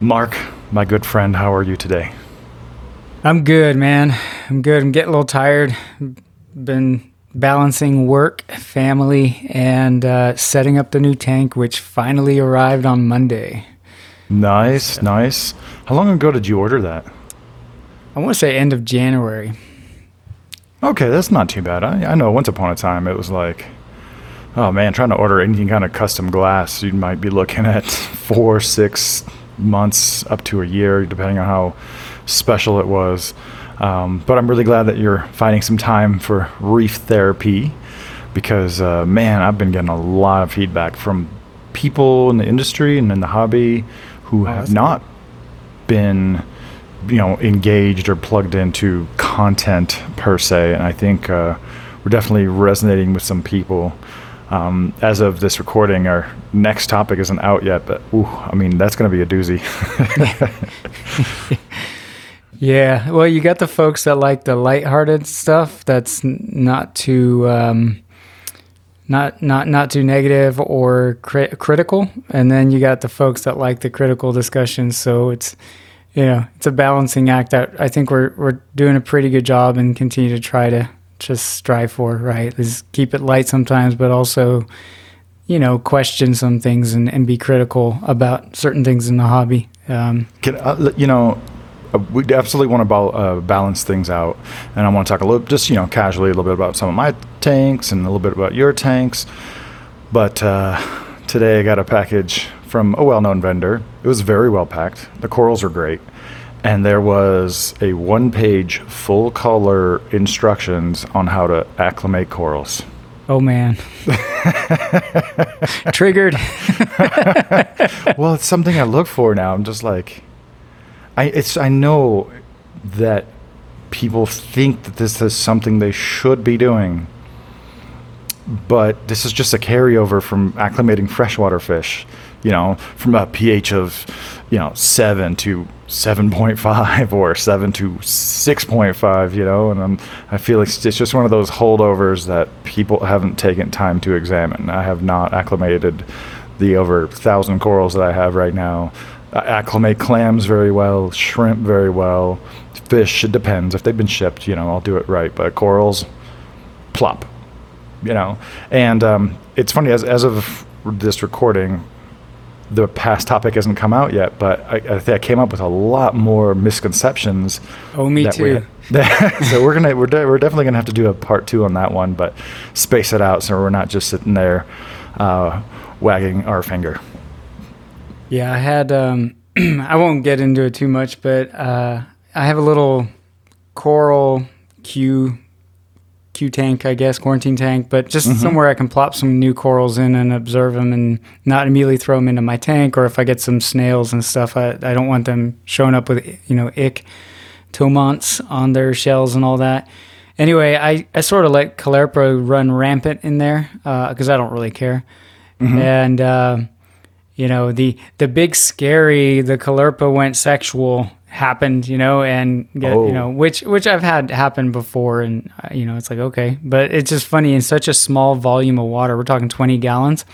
Mark, my good friend, how are you today? I'm good, man. I'm good. I'm getting a little tired. Been balancing work, family, and uh, setting up the new tank, which finally arrived on Monday. Nice, nice. How long ago did you order that? I want to say end of January. Okay, that's not too bad. I, I know once upon a time it was like, oh man, trying to order anything kind of custom glass, you might be looking at four, six months up to a year, depending on how special it was. Um, but I'm really glad that you're finding some time for reef therapy because, uh, man, I've been getting a lot of feedback from people in the industry and in the hobby who have not been, you know, engaged or plugged into content per se. And I think uh, we're definitely resonating with some people. Um, as of this recording, our next topic isn't out yet, but ooh, I mean, that's going to be a doozy. Yeah, well, you got the folks that like the lighthearted stuff. That's not too, um, not not not too negative or cri- critical, and then you got the folks that like the critical discussions. So it's, you know, it's a balancing act that I think we're we're doing a pretty good job and continue to try to just strive for. Right, is keep it light sometimes, but also, you know, question some things and, and be critical about certain things in the hobby. Um, Can, uh, you know, uh, we absolutely want to uh, balance things out, and I want to talk a little, just you know, casually a little bit about some of my tanks and a little bit about your tanks. But uh, today I got a package from a well-known vendor. It was very well packed. The corals are great, and there was a one-page full-color instructions on how to acclimate corals. oh man, triggered. well, it's something I look for now. I'm just like, I it's I know that people think that this is something they should be doing, but this is just a carryover from acclimating freshwater fish. You know, from a pH of you know seven to seven point five or seven to six point five. You know, and I'm, I feel like it's just one of those holdovers that people haven't taken time to examine. I have not acclimated the over thousand corals that I have right now. I acclimate clams very well, shrimp very well, fish. It depends if they've been shipped. You know, I'll do it right. But corals, plop. You know, and um, it's funny as as of this recording, the past topic hasn't come out yet, but I, I think I came up with a lot more misconceptions. Oh, me that we- too. so we're gonna we're, de- we're definitely gonna have to do a part two on that one, but space it out so we're not just sitting there uh, wagging our finger. Yeah, I had. Um, I won't get into it too much, but uh, I have a little coral Q Q tank, I guess, quarantine tank, but just mm-hmm. somewhere I can plop some new corals in and observe them, and not immediately throw them into my tank. Or if I get some snails and stuff, I, I don't want them showing up with you know ick tomonts on their shells and all that. Anyway, I, I sort of let Caulerpa run rampant in there uh, because I don't really care. Mm-hmm. And uh, you know the the big scary the Caulerpa went sexual happened you know and get, Oh. you know which which I've had happen before and uh, you know it's like okay but it's just funny in such a small volume of water we're talking 20 gallons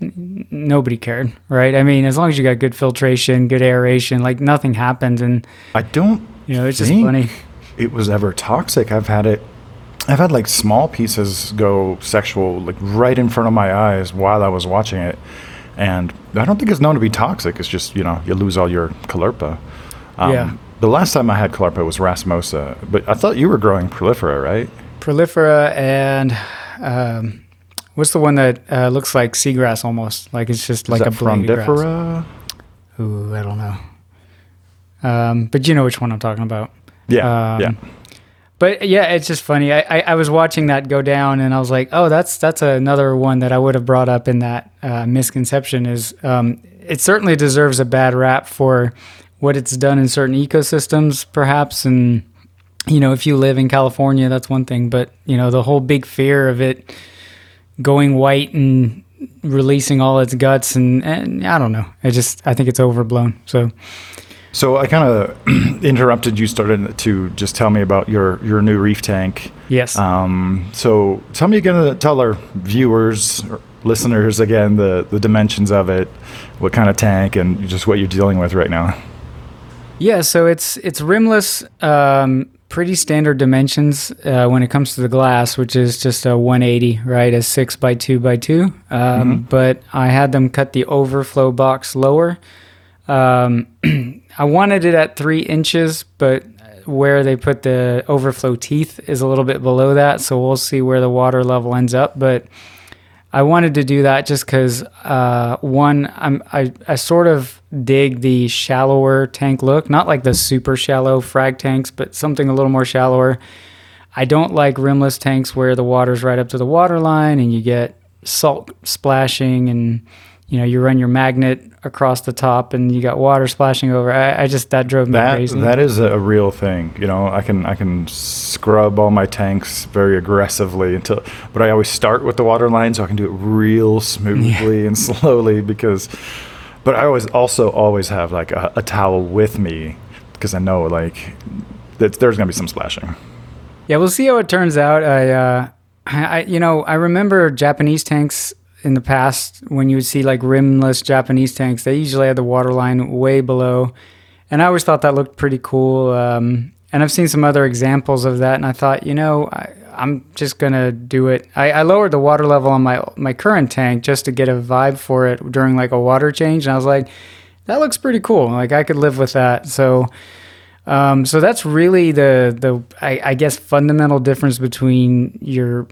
n- nobody cared right I mean as long as you got good filtration good aeration like nothing happened and I don't. you know it's just funny It was ever toxic. I've had it. I've had like small pieces go sexual, like right in front of my eyes while I was watching it, and I don't think it's known to be toxic. It's just you know you lose all your caulerpa. Um, Yeah. The last time I had caulerpa was racemosa, but I thought you were growing prolifera, right? prolifera and um, what's the one that uh, looks like seagrass almost like it's just like Is a that blade of grass. Ooh, I don't know. Um, but you know which one I'm talking about. Yeah, Um, yeah. But yeah, it's just funny. I, I, I was watching that go down, and I was like, oh, that's that's another one that I would have brought up in that uh, misconception is um, it certainly deserves a bad rap for what it's done in certain ecosystems, perhaps. And you know, if you live in California, that's one thing. But you know, the whole big fear of it going white and releasing all its guts, and, and I don't know. I just I think it's overblown. So. So I kind of interrupted you, started to just tell me about your, your new reef tank. Yes. Um, so tell me again, uh, tell our viewers, or listeners again, the, the dimensions of it, what kind of tank, and just what you're dealing with right now. Yeah, so it's it's rimless, um, pretty standard dimensions uh, when it comes to the glass, which is just a 180, right, a six by two by two. Um, But I had them cut the overflow box lower. Um, I wanted it at three inches, but where they put the overflow teeth is a little bit below that, so we'll see where the water level ends up. But I wanted to do that just because uh, one, I'm, I I sort of dig the shallower tank look, not like the super shallow frag tanks, but something a little more shallower. I don't like rimless tanks where the water's right up to the water line and you get salt splashing and you know you run your magnet across the top and you got water splashing over. I, I just that drove me That crazy. that is a real thing. You know, I can I can scrub all my tanks very aggressively until, but I always start with the water line so I can do it real smoothly and slowly because. But I always also always have like a, a towel with me because I know like that there's gonna be some splashing. Yeah, we'll see how it turns out. I, uh, I- you know, I remember Japanese tanks in the past when you would see like rimless Japanese tanks. They usually had the water line way below, and I always thought that looked pretty cool. Um, and I've seen some other examples of that, and I thought, you know, I, I'm just gonna do it. I, I lowered the water level on my my current tank just to get a vibe for it during like a water change, and I was like, that looks pretty cool. Like I could live with that. So. Um, so that's really the the I, I guess fundamental difference between your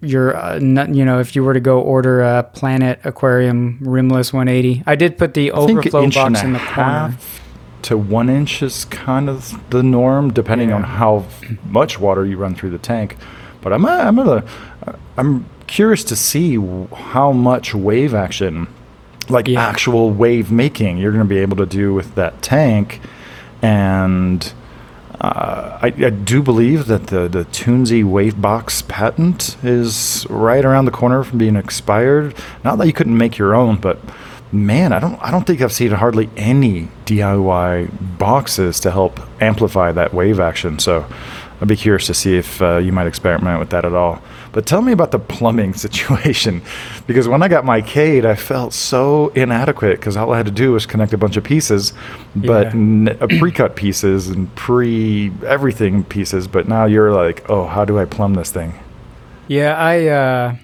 your uh, you know if you were to go order a Planet Aquarium rimless 180. I did put the I overflow box in the corner. to one inch is kind of the norm, depending on how much water you run through the tank. But I'm I'm gonna, I'm curious to see how much wave action, like Yeah. actual wave making, you're gonna be able to do with that tank, and. Uh, I, I do believe that the, the Tunze Wave Box patent is right around the corner from being expired. Not that you couldn't make your own, but man, I don't I don't think I've seen hardly any DIY boxes to help amplify that wave action. So I'd be curious to see if uh, you might experiment with that at all. But tell me about the plumbing situation, because when I got my Cade, I felt so inadequate because all I had to do was connect a bunch of pieces, but Yeah. n- uh, pre-cut pieces and pre everything pieces. But now you're like, oh, how do I plumb this thing? Yeah, I uh,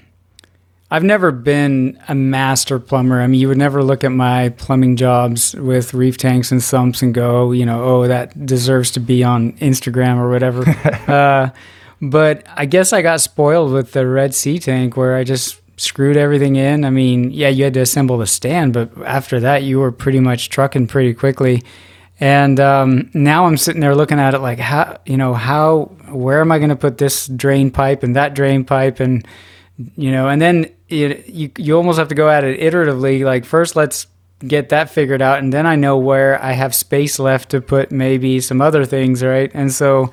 I've never been a master plumber. I mean, you would never look at my plumbing jobs with reef tanks and sumps and go, you know, oh, that deserves to be on Instagram or whatever. uh, but I guess I got spoiled with the Red Sea tank where I just screwed everything in. I mean, yeah, you had to assemble the stand, but after that, you were pretty much trucking pretty quickly. And um, now I'm sitting there looking at it like, how, you know, how, where am I going to put this drain pipe and that drain pipe and, you know, and then it, you you almost have to go at it iteratively. Like first, let's get that figured out, and then I know where I have space left to put maybe some other things, right? And so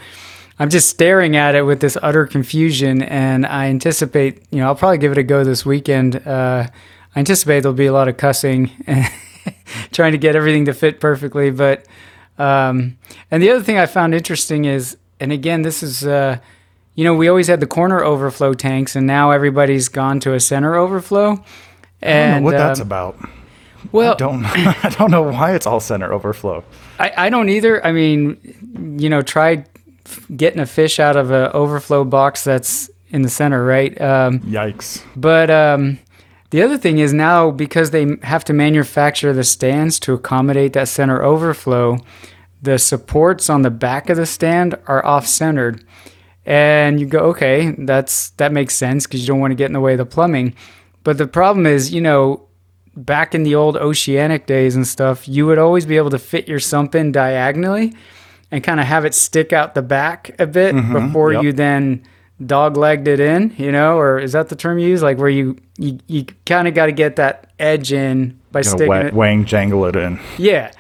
I'm just staring at it with this utter confusion, and I anticipate, you know, I'll probably give it a go this weekend. Uh, I anticipate there'll be a lot of cussing, trying to get everything to fit perfectly, but. Um, and the other thing I found interesting is, and again, this is, uh, you know, we always had the corner overflow tanks, and now everybody's gone to a center overflow. I don't And know what that's um, about. Well, I don't I don't know why it's all center overflow. I, I don't either. I mean, you know, try getting a fish out of an overflow box that's in the center, right? Um, Yikes. But um, the other thing is now because they have to manufacture the stands to accommodate that center overflow, the supports on the back of the stand are off centered. And you go, okay, that's that makes sense because you don't want to get in the way of the plumbing. But the problem is, you know, back in the old oceanic days and stuff, you would always be able to fit your sump in diagonally and kind of have it stick out the back a bit mm-hmm. before yep. you then dog legged it in, you know, or is that the term you use? Like where you you, you kind of got to get that edge in by sticking wa- it. wang jangle it in. Yeah,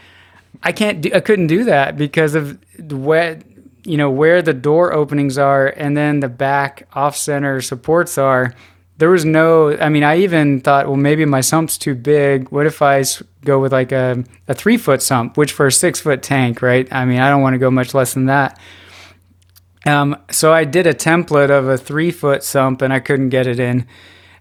I can't. Do, I couldn't do that because of the where you know where the door openings are, and then the back off center supports are. There was no. I mean, I even thought, well, maybe my sump's too big. What if i go with like a a three foot sump, which for a six foot tank, right? I mean, I don't want to go much less than that. Um, so I did a template of a three foot sump, and I couldn't get it in.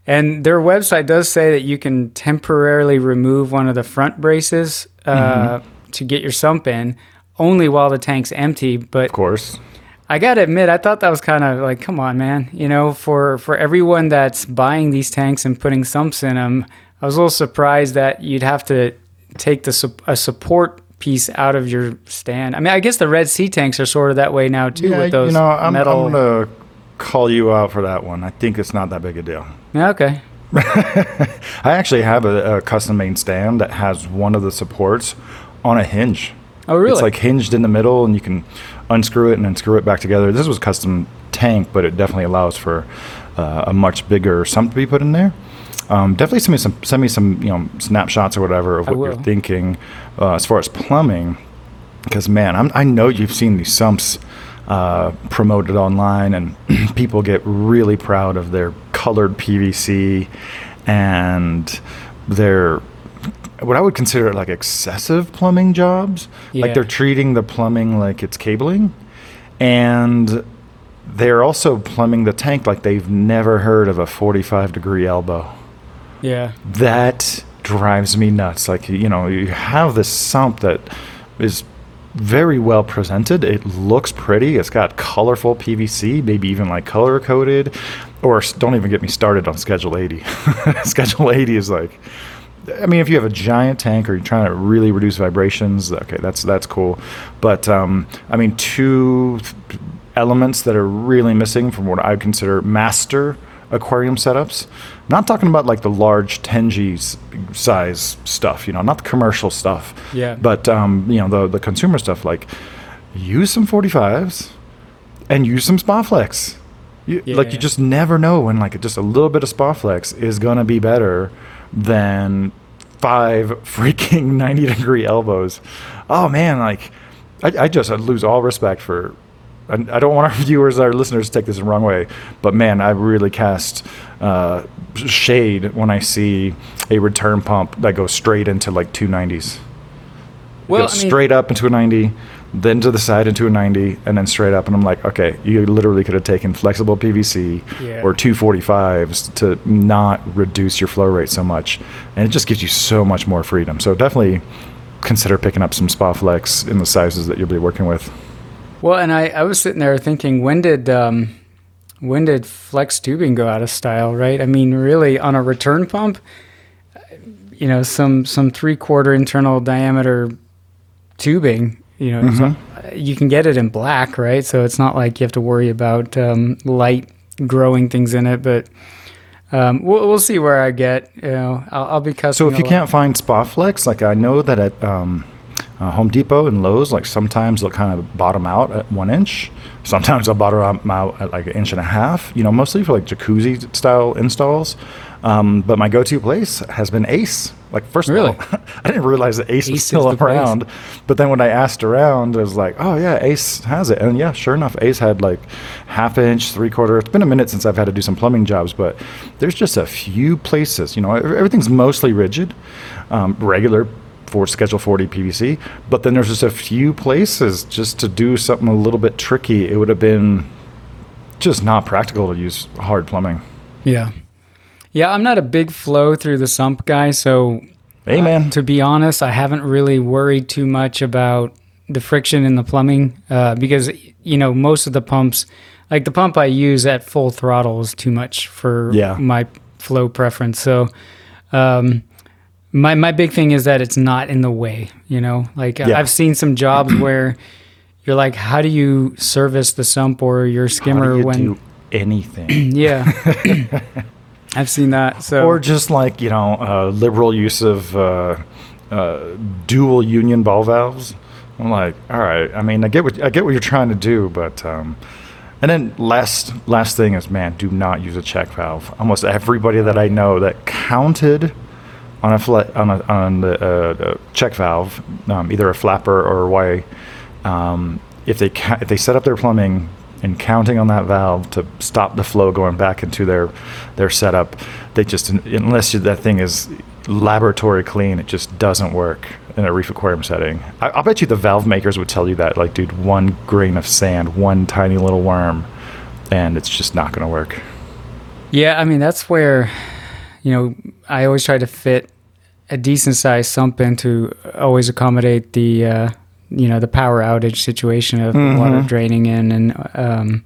And their website does say that you can temporarily remove one of the front braces uh, to get your sump in, only while the tank's empty. But Of course. I gotta admit, I thought that was kind of like, come on, man. You know, for for everyone that's buying these tanks and putting sumps in them, I was a little surprised that you'd have to take the a support piece out of your stand. I mean, I guess the Red Sea tanks are sort of that way now too, with those you know, I'm, metal. I'm gonna call you out for that one. I think it's not that big a deal. Yeah, okay. I actually have a, a custom made stand that has one of the supports on a hinge. Oh, really? It's like hinged in the middle, and you can unscrew it and then screw it back together. This was custom tank, but it definitely allows for uh, a much bigger sump to be put in there. Um, definitely send me some send me some you know snapshots or whatever of what you're thinking uh, as far as plumbing. Because man, I'm, I know you've seen these sumps uh, promoted online, and people get really proud of their colored PVC and their what I would consider like excessive plumbing jobs. Like they're treating the plumbing like it's cabling, and they're also plumbing the tank like they've never heard of a 45 degree elbow Yeah. that drives me nuts. Like, you know, you have this sump that is very well presented. It looks pretty. It's got colorful PVC, maybe even like color coded. Or don't even get me started on Schedule 80. Schedule 80 is like, I mean, if you have a giant tank or you're trying to really reduce vibrations, okay, that's that's cool. But um, I mean, two elements that are really missing from what I would consider master aquarium setups. Not talking about like the large 10G s- size stuff, you know, not the commercial stuff. Yeah. But um, you know, the the consumer stuff like use some 45s and use some Spaflex. You, Like Yeah. you just never know when like just a little bit of Spaflex is gonna be better than five freaking 90 degree elbows. Oh man, like I, I just I lose all respect for. I, I don't want our viewers, our listeners, to take this the wrong way, but man, I really cast uh, shade when I see a return pump that goes straight into like 290s. Well, goes I mean- straight up into a 90, then to the side into a 90, and then straight up. And I'm like, okay, you literally could have taken flexible PVC Yeah. or 245s to not reduce your flow rate so much. And it just gives you so much more freedom. So definitely consider picking up some Spaflex in the sizes that you'll be working with. Well, and I, I was sitting there thinking, when did um, when did flex tubing go out of style? Right? I mean, really, on a return pump, you know, some some three quarter internal diameter tubing. You know, Mm-hmm. so- you can get it in black, right? So it's not like you have to worry about um, light growing things in it. But um, we'll, we'll see where I get. You know, I'll, I'll be custom. So if you can't find Spaflex, like I know that at um, uh, Home Depot and Lowe's, like sometimes they'll kind of bottom out at one inch. Sometimes they'll bottom out at like an inch and a half. You know, mostly for like jacuzzi style installs. Um, but my go-to place has been Ace. Like first Really? of all, I didn't realize that Ace, Ace was still the place. around. But then when I asked around, I was like, oh yeah, Ace has it. And yeah, sure enough, Ace had like half inch, three quarter. It's been a minute since I've had to do some plumbing jobs, but there's just a few places. You know, everything's mostly rigid, um, regular for Schedule 40 PVC. But then there's just a few places just to do something a little bit tricky. It would have been just not practical to use hard plumbing. Yeah. Yeah, I'm not a big flow through the sump guy, so Hey man, to be honest, I haven't really worried too much about the friction in the plumbing uh, because you know most of the pumps, like the pump I use at full throttle, is too much for Yeah. my flow preference. So, um, my my big thing is that it's not in the way. You know, like Yeah. I've seen some jobs where you're like, how do you service the sump or your skimmer when? do anything? Yeah. I've seen that. So or just like you know uh, liberal use of uh, uh, dual union ball valves. I'm like, all right. I mean, I get what I get what you're trying to do, but um, and then last last thing is, man, do not use a check valve. Almost everybody that I know that counted on a on a, on the, uh, check valve, um, either a flapper or a Y, um, if they ca- if they set up their plumbing and counting on that valve to stop the flow going back into their their setup, they just unless that thing is laboratory clean, it just doesn't work in a reef aquarium setting. I, I'll bet you the valve makers would tell you that, like, dude, one grain of sand, one tiny little worm, and it's just not going to work. Yeah, I mean that's where, you know, I always try to fit a decent sized sump in to always accommodate the, uh, you know, the power outage situation of water draining in, and um,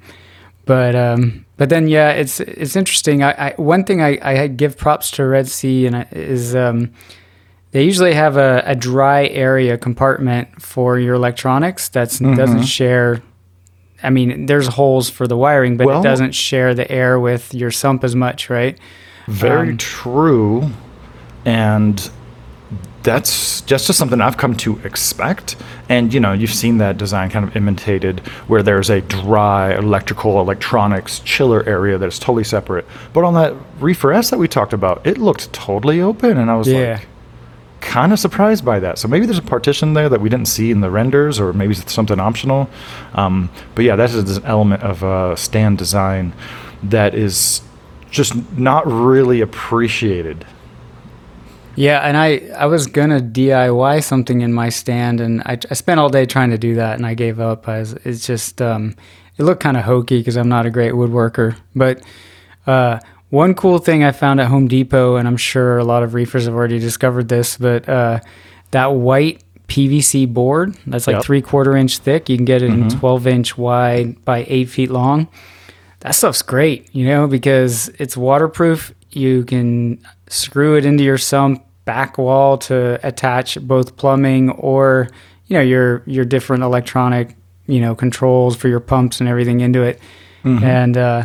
but um, but then yeah, it's it's interesting. I, I one thing I, I give props to Red Sea and I- is um, they usually have a, a dry area compartment for your electronics that's doesn't share. I mean, there's holes for the wiring, but Well- it doesn't share the air with your sump as much, right? Very Um, true. And that's just, just something I've come to expect. And, you know, you've seen that design kind of imitated where there's a dry electrical, electronics, chiller area that is totally separate. But on that Reefer S that we talked about, it looked totally open. And I was Yeah. like, kind of surprised by that. So maybe there's a partition there that we didn't see in the renders, or maybe it's something optional. Um, but yeah, that is an element of uh, stand design that is just not really appreciated. Yeah, and I I was gonna DIY something in my stand, and I, I spent all day trying to do that, and I gave up. I was, it's just um, it looked kind of hokey because I'm not a great woodworker. But uh, one cool thing I found at Home Depot, and I'm sure a lot of reefers have already discovered this, but uh, that white PVC board that's like Yep. three quarter inch thick, you can get it in 12 inch wide by eight feet long that stuff's great, you know, because it's waterproof. You can screw it into your sump back wall to attach both plumbing or, you know, your your different electronic, you know, controls for your pumps and everything into it. And uh,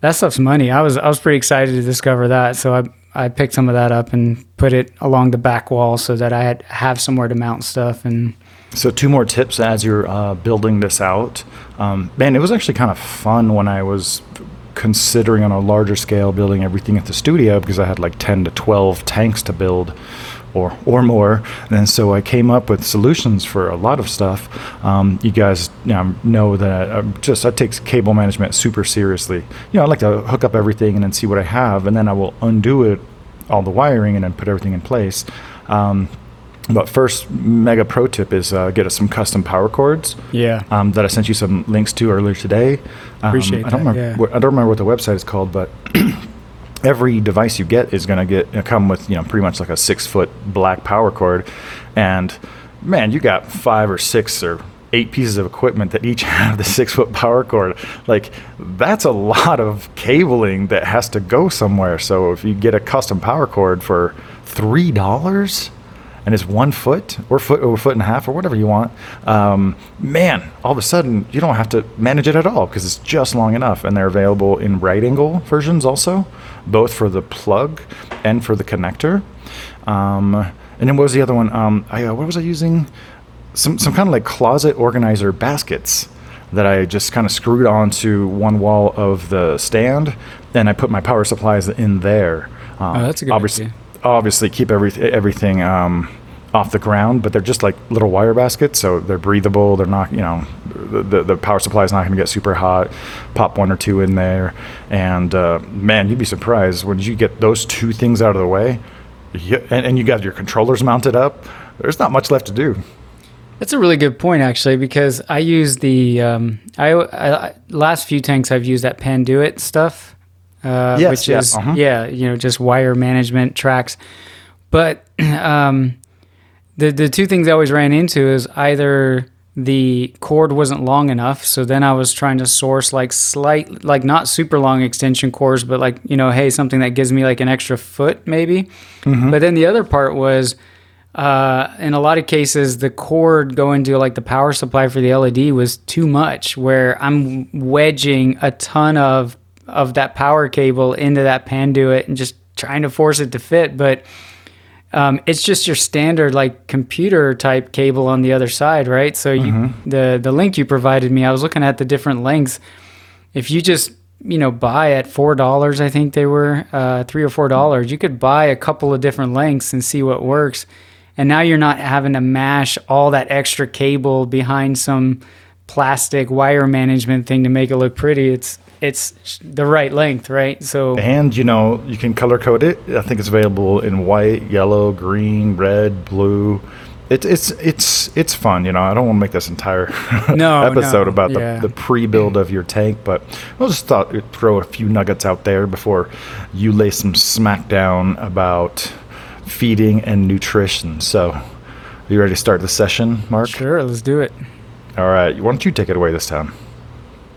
that stuff's money. I was I was pretty excited to discover that, so I I picked some of that up and put it along the back wall so that I had have somewhere to mount stuff and So, two more tips as you're uh, building this out. Um, man, it was actually kind of fun when I was considering on a larger scale building everything at the studio because I had like 10 to 12 tanks to build or, or more. And so I came up with solutions for a lot of stuff. Um, you guys you know, know that I just I take cable management super seriously. You know, I like to hook up everything and then see what I have, and then I will undo it, all the wiring, and then put everything in place. Um, but first, mega pro tip is uh, get us some custom power cords. Yeah. Um, that I sent you some links to earlier today. Um, Appreciate I don't that, remember. yeah. I don't remember what the website is called, but every device you get is going to get uh, come with you know pretty much like a six foot black power cord, and man, you got five or six or eight pieces of equipment that each have the six foot power cord. Like that's a lot of cabling that has to go somewhere. So if you get a custom power cord for three dollars and it's one foot or foot or foot and a half or whatever you want, um, man, all of a sudden you don't have to manage it at all because it's just long enough. And they're available in right angle versions also, both for the plug and for the connector. Um, and then what was the other one? Um, I, uh, what was I using? Some some kind of like closet organizer baskets that I just kind of screwed onto one wall of the stand, and I put my power supplies in there. Um, Oh, that's a good obviously, idea. Obviously keep every, everything um, off the ground, but they're just like little wire baskets, so they're breathable. They're not, you know, the, the, power supply is not going to get super hot. Pop one or two in there, and uh, man, you'd be surprised when you get those two things out of the way, you, and, and you got your controllers mounted up. There's not much left to do. That's a really good point, actually, because I use the um, I, I last few tanks I've used that Panduit stuff, uh, Yes, which yeah, is uh-huh. yeah, you know, just wire management tracks. But um, the the two things I always ran into is either the cord wasn't long enough, so then I was trying to source like slight, like not super long extension cords, but like you know, hey, something that gives me like an extra foot maybe. But then the other part was uh, in a lot of cases, the cord going to like the power supply for the LED was too much, where I'm wedging a ton of of that power cable into that panduit and just trying to force it to fit. But um, it's just your standard like computer type cable on the other side, right? So you, the the link you provided me, I was looking at the different lengths, if you just you know buy at four dollars, I think they were uh, three or four dollars, you could buy a couple of different lengths and see what works. And now you're not having to mash all that extra cable behind some plastic wire management thing to make it look pretty. It's it's the right length, right? So And you know, you can color code it. I think it's available in white, yellow, green, red, blue. It's it's it's it's fun, you know. I don't want to make this entire No, episode no, about yeah. the, the pre-build of your tank, but I just thought I'd throw a few nuggets out there before you lay some smack down about feeding and nutrition. So, are you ready to start the session, Mark? sure, let's do it. All right. Why don't you take it away this time?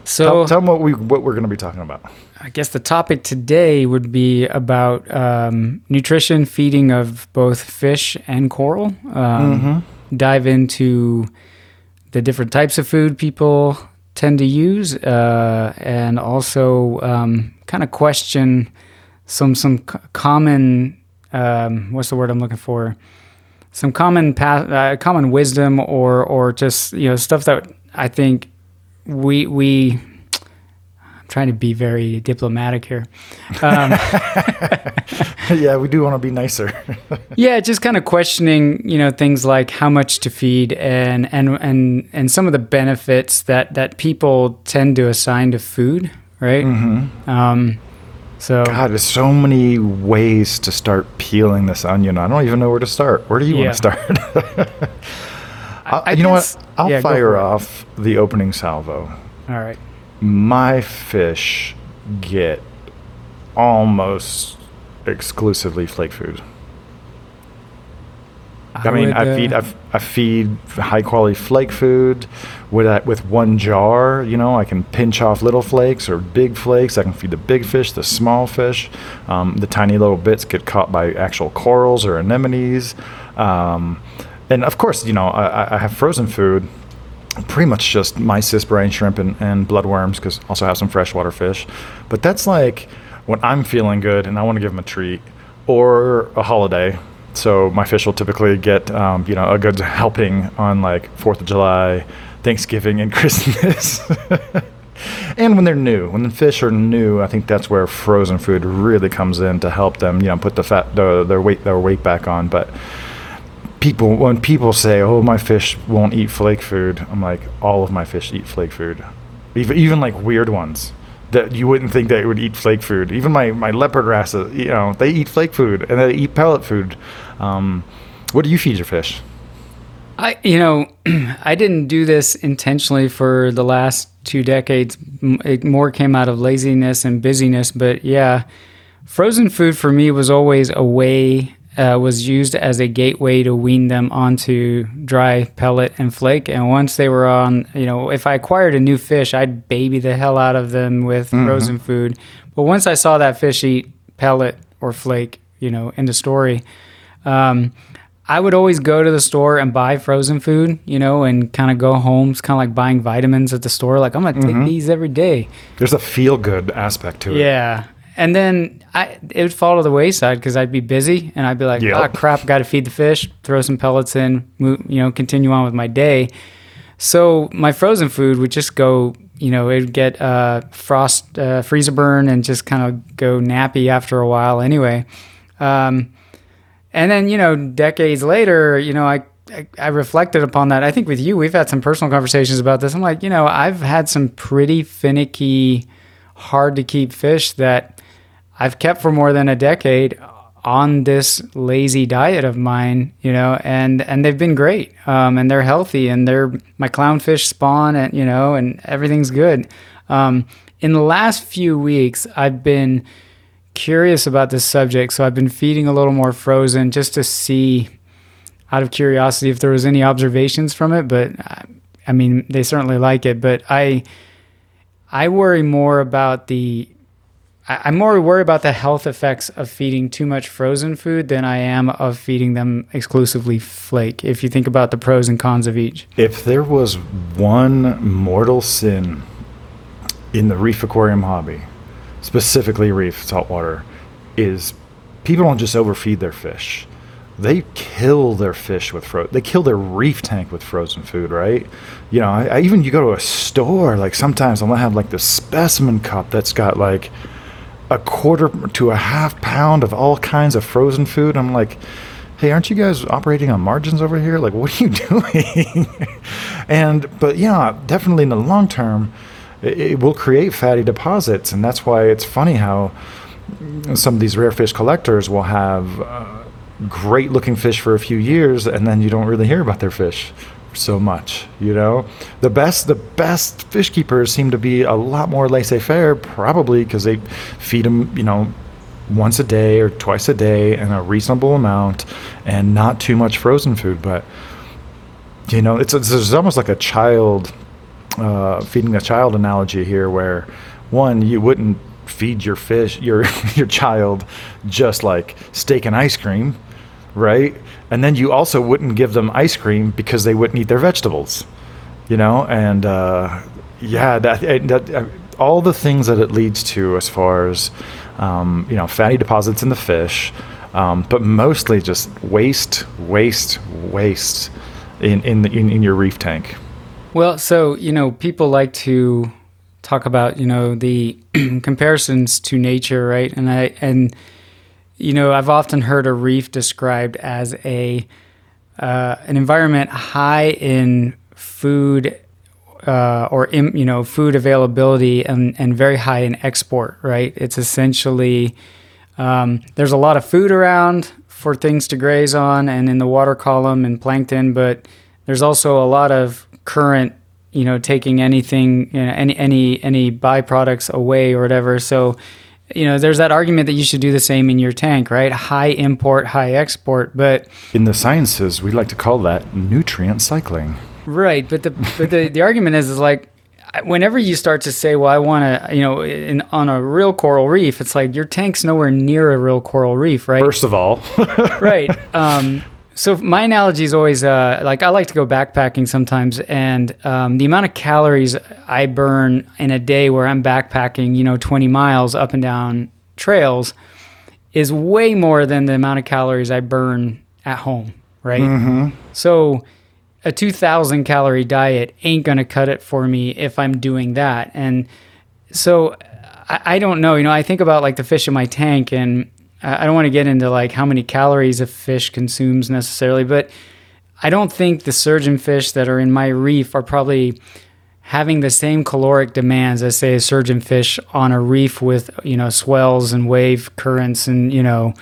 So Tell, tell them what we what we're going to be talking about. I guess the topic today would be about um, nutrition, feeding of both fish and coral. Um, Dive into the different types of food people tend to use, uh, and also um, kind of question some some c- common um, what's the word I'm looking for? Some common pa- uh, common wisdom, or or just you know stuff that I think we we I'm trying to be very diplomatic here. yeah, we do want to be nicer. Yeah, just kind of questioning, you know, things like how much to feed and and and and some of the benefits that that people tend to assign to food, right? Mm-hmm. Um, so God, there's so many ways to start peeling this onion. I don't even know where to start. Where do you Yeah. want to start? I, I you know what? I'll yeah, fire off the opening salvo. all right, My fish get almost exclusively flake food. I, mean, would, I uh, feed I, f- I feed high quality flake food with with one jar. You know, I can pinch off little flakes or big flakes. I can feed the big fish, the small fish. Um, the tiny little bits get caught by actual corals or anemones. Um, and of course, you know, I, I- have frozen food. Pretty much just mysis, brine shrimp, and, and bloodworms because also have some freshwater fish. But that's like when I'm feeling good and I want to give them a treat or a holiday. So my fish will typically get, um, you know, a good helping on like Fourth of July, Thanksgiving, and Christmas. and when they're new, when the fish are new, I think that's where frozen food really comes in to help them, you know, put the fat, the, their weight, their weight back on. But people, when people say, "Oh, my fish won't eat flake food," I'm like, all of my fish eat flake food, even even like weird ones that you wouldn't think they would eat flake food. Even my my leopard wrasses, you know, they eat flake food and they eat pellet food. Um, what do you feed your fish? I you know I didn't do this intentionally for the last two decades. It more came out of laziness and busyness, but yeah, frozen food for me was always a way. Uh, was used as a gateway to wean them onto dry pellet and flake. And once they were on, you know, if I acquired a new fish, I'd baby the hell out of them with frozen food. But once I saw that fish eat pellet or flake, you know, in the story, um, I would always go to the store and buy frozen food, you know, and kind of go home. It's kind of like buying vitamins at the store. Like I'm gonna take these every day. There's a feel good aspect to it. Yeah. And then I it would fall to the wayside because I'd be busy and I'd be like, Yep. ah, crap, got to feed the fish, throw some pellets in, mo- you know, continue on with my day. So my frozen food would just go, you know, it'd get uh, frost, uh, freezer burn, and just kind of go nappy after a while anyway. Um, and then, you know, decades later, you know, I, I I reflected upon that. I think with you, we've had some personal conversations about this. I'm like, you know, I've had some pretty finicky, hard to keep fish that I've kept for more than a decade on this lazy diet of mine, you know, and and they've been great, um, and they're healthy, and they're my clownfish spawn, and you know, and everything's good. Um, in the last few weeks, I've been curious about this subject, so I've been feeding a little more frozen just to see, out of curiosity, if there was any observations from it. But I, mean, they certainly like it. But I, I worry more about the. I- I'm more worried about the health effects of feeding too much frozen food than I am of feeding them exclusively flake. If you think about the pros and cons of each. If there was one mortal sin in the reef aquarium hobby, specifically reef saltwater, is people don't just overfeed their fish. they kill their fish with frozen. They kill their reef tank with frozen food, right? You know, I, I even you go to a store, like sometimes I'll have like the specimen cup that's got like a quarter to a half pound of all kinds of frozen food. I'm like, hey, aren't you guys operating on margins over here? Like, what are you doing? and but yeah, definitely in the long term, it, it will create fatty deposits, and that's why it's funny how some of these rare fish collectors will have. Uh, great looking fish for a few years and then you don't really hear about their fish so much you know the best the best fish keepers seem to be a lot more laissez-faire probably because they feed them you know once a day or twice a day in a reasonable amount and not too much frozen food but you know it's, it's, it's almost like a child uh, feeding a child analogy here where one you wouldn't feed your fish your your child just like steak and ice cream right? And then you also wouldn't give them ice cream because they wouldn't eat their vegetables, you know? And uh, yeah, that, that uh, all the things that it leads to as far as, um, you know, fatty deposits in the fish, um, but mostly just waste, waste, waste in, in, the, in, in your reef tank. Well, so, you know, people like to talk about, you know, the comparisons to nature, right? And I, and, you know, I've often heard a reef described as a uh, an environment high in food uh, or in, you know food availability and, and very high in export. Right? It's essentially um, there's a lot of food around for things to graze on and in the water column and plankton, but there's also a lot of current you know taking anything you know, any any any byproducts away or whatever. So you know, there's that argument that you should do the same in your tank, right? High import, high export, but in the sciences, we like to call that nutrient cycling. Right, but the but the, the argument is is like whenever you start to say, well, I want to, you know, in, on a real coral reef, it's like your tank's nowhere near a real coral reef, right? First of all, right. Um, so my analogy is always uh, like I like to go backpacking sometimes, and um, the amount of calories I burn in a day where I'm backpacking, you know, 20 miles up and down trails, is way more than the amount of calories I burn at home. Right. Mm-hmm. So a 2,000 calorie diet ain't gonna cut it for me if I'm doing that, and so I, I don't know. You know, I think about like the fish in my tank and I don't want to get into like how many calories a fish consumes necessarily, but I don't think the surgeon fish that are in my reef are probably having the same caloric demands as say a surgeon fish on a reef with you know swells and wave currents and you know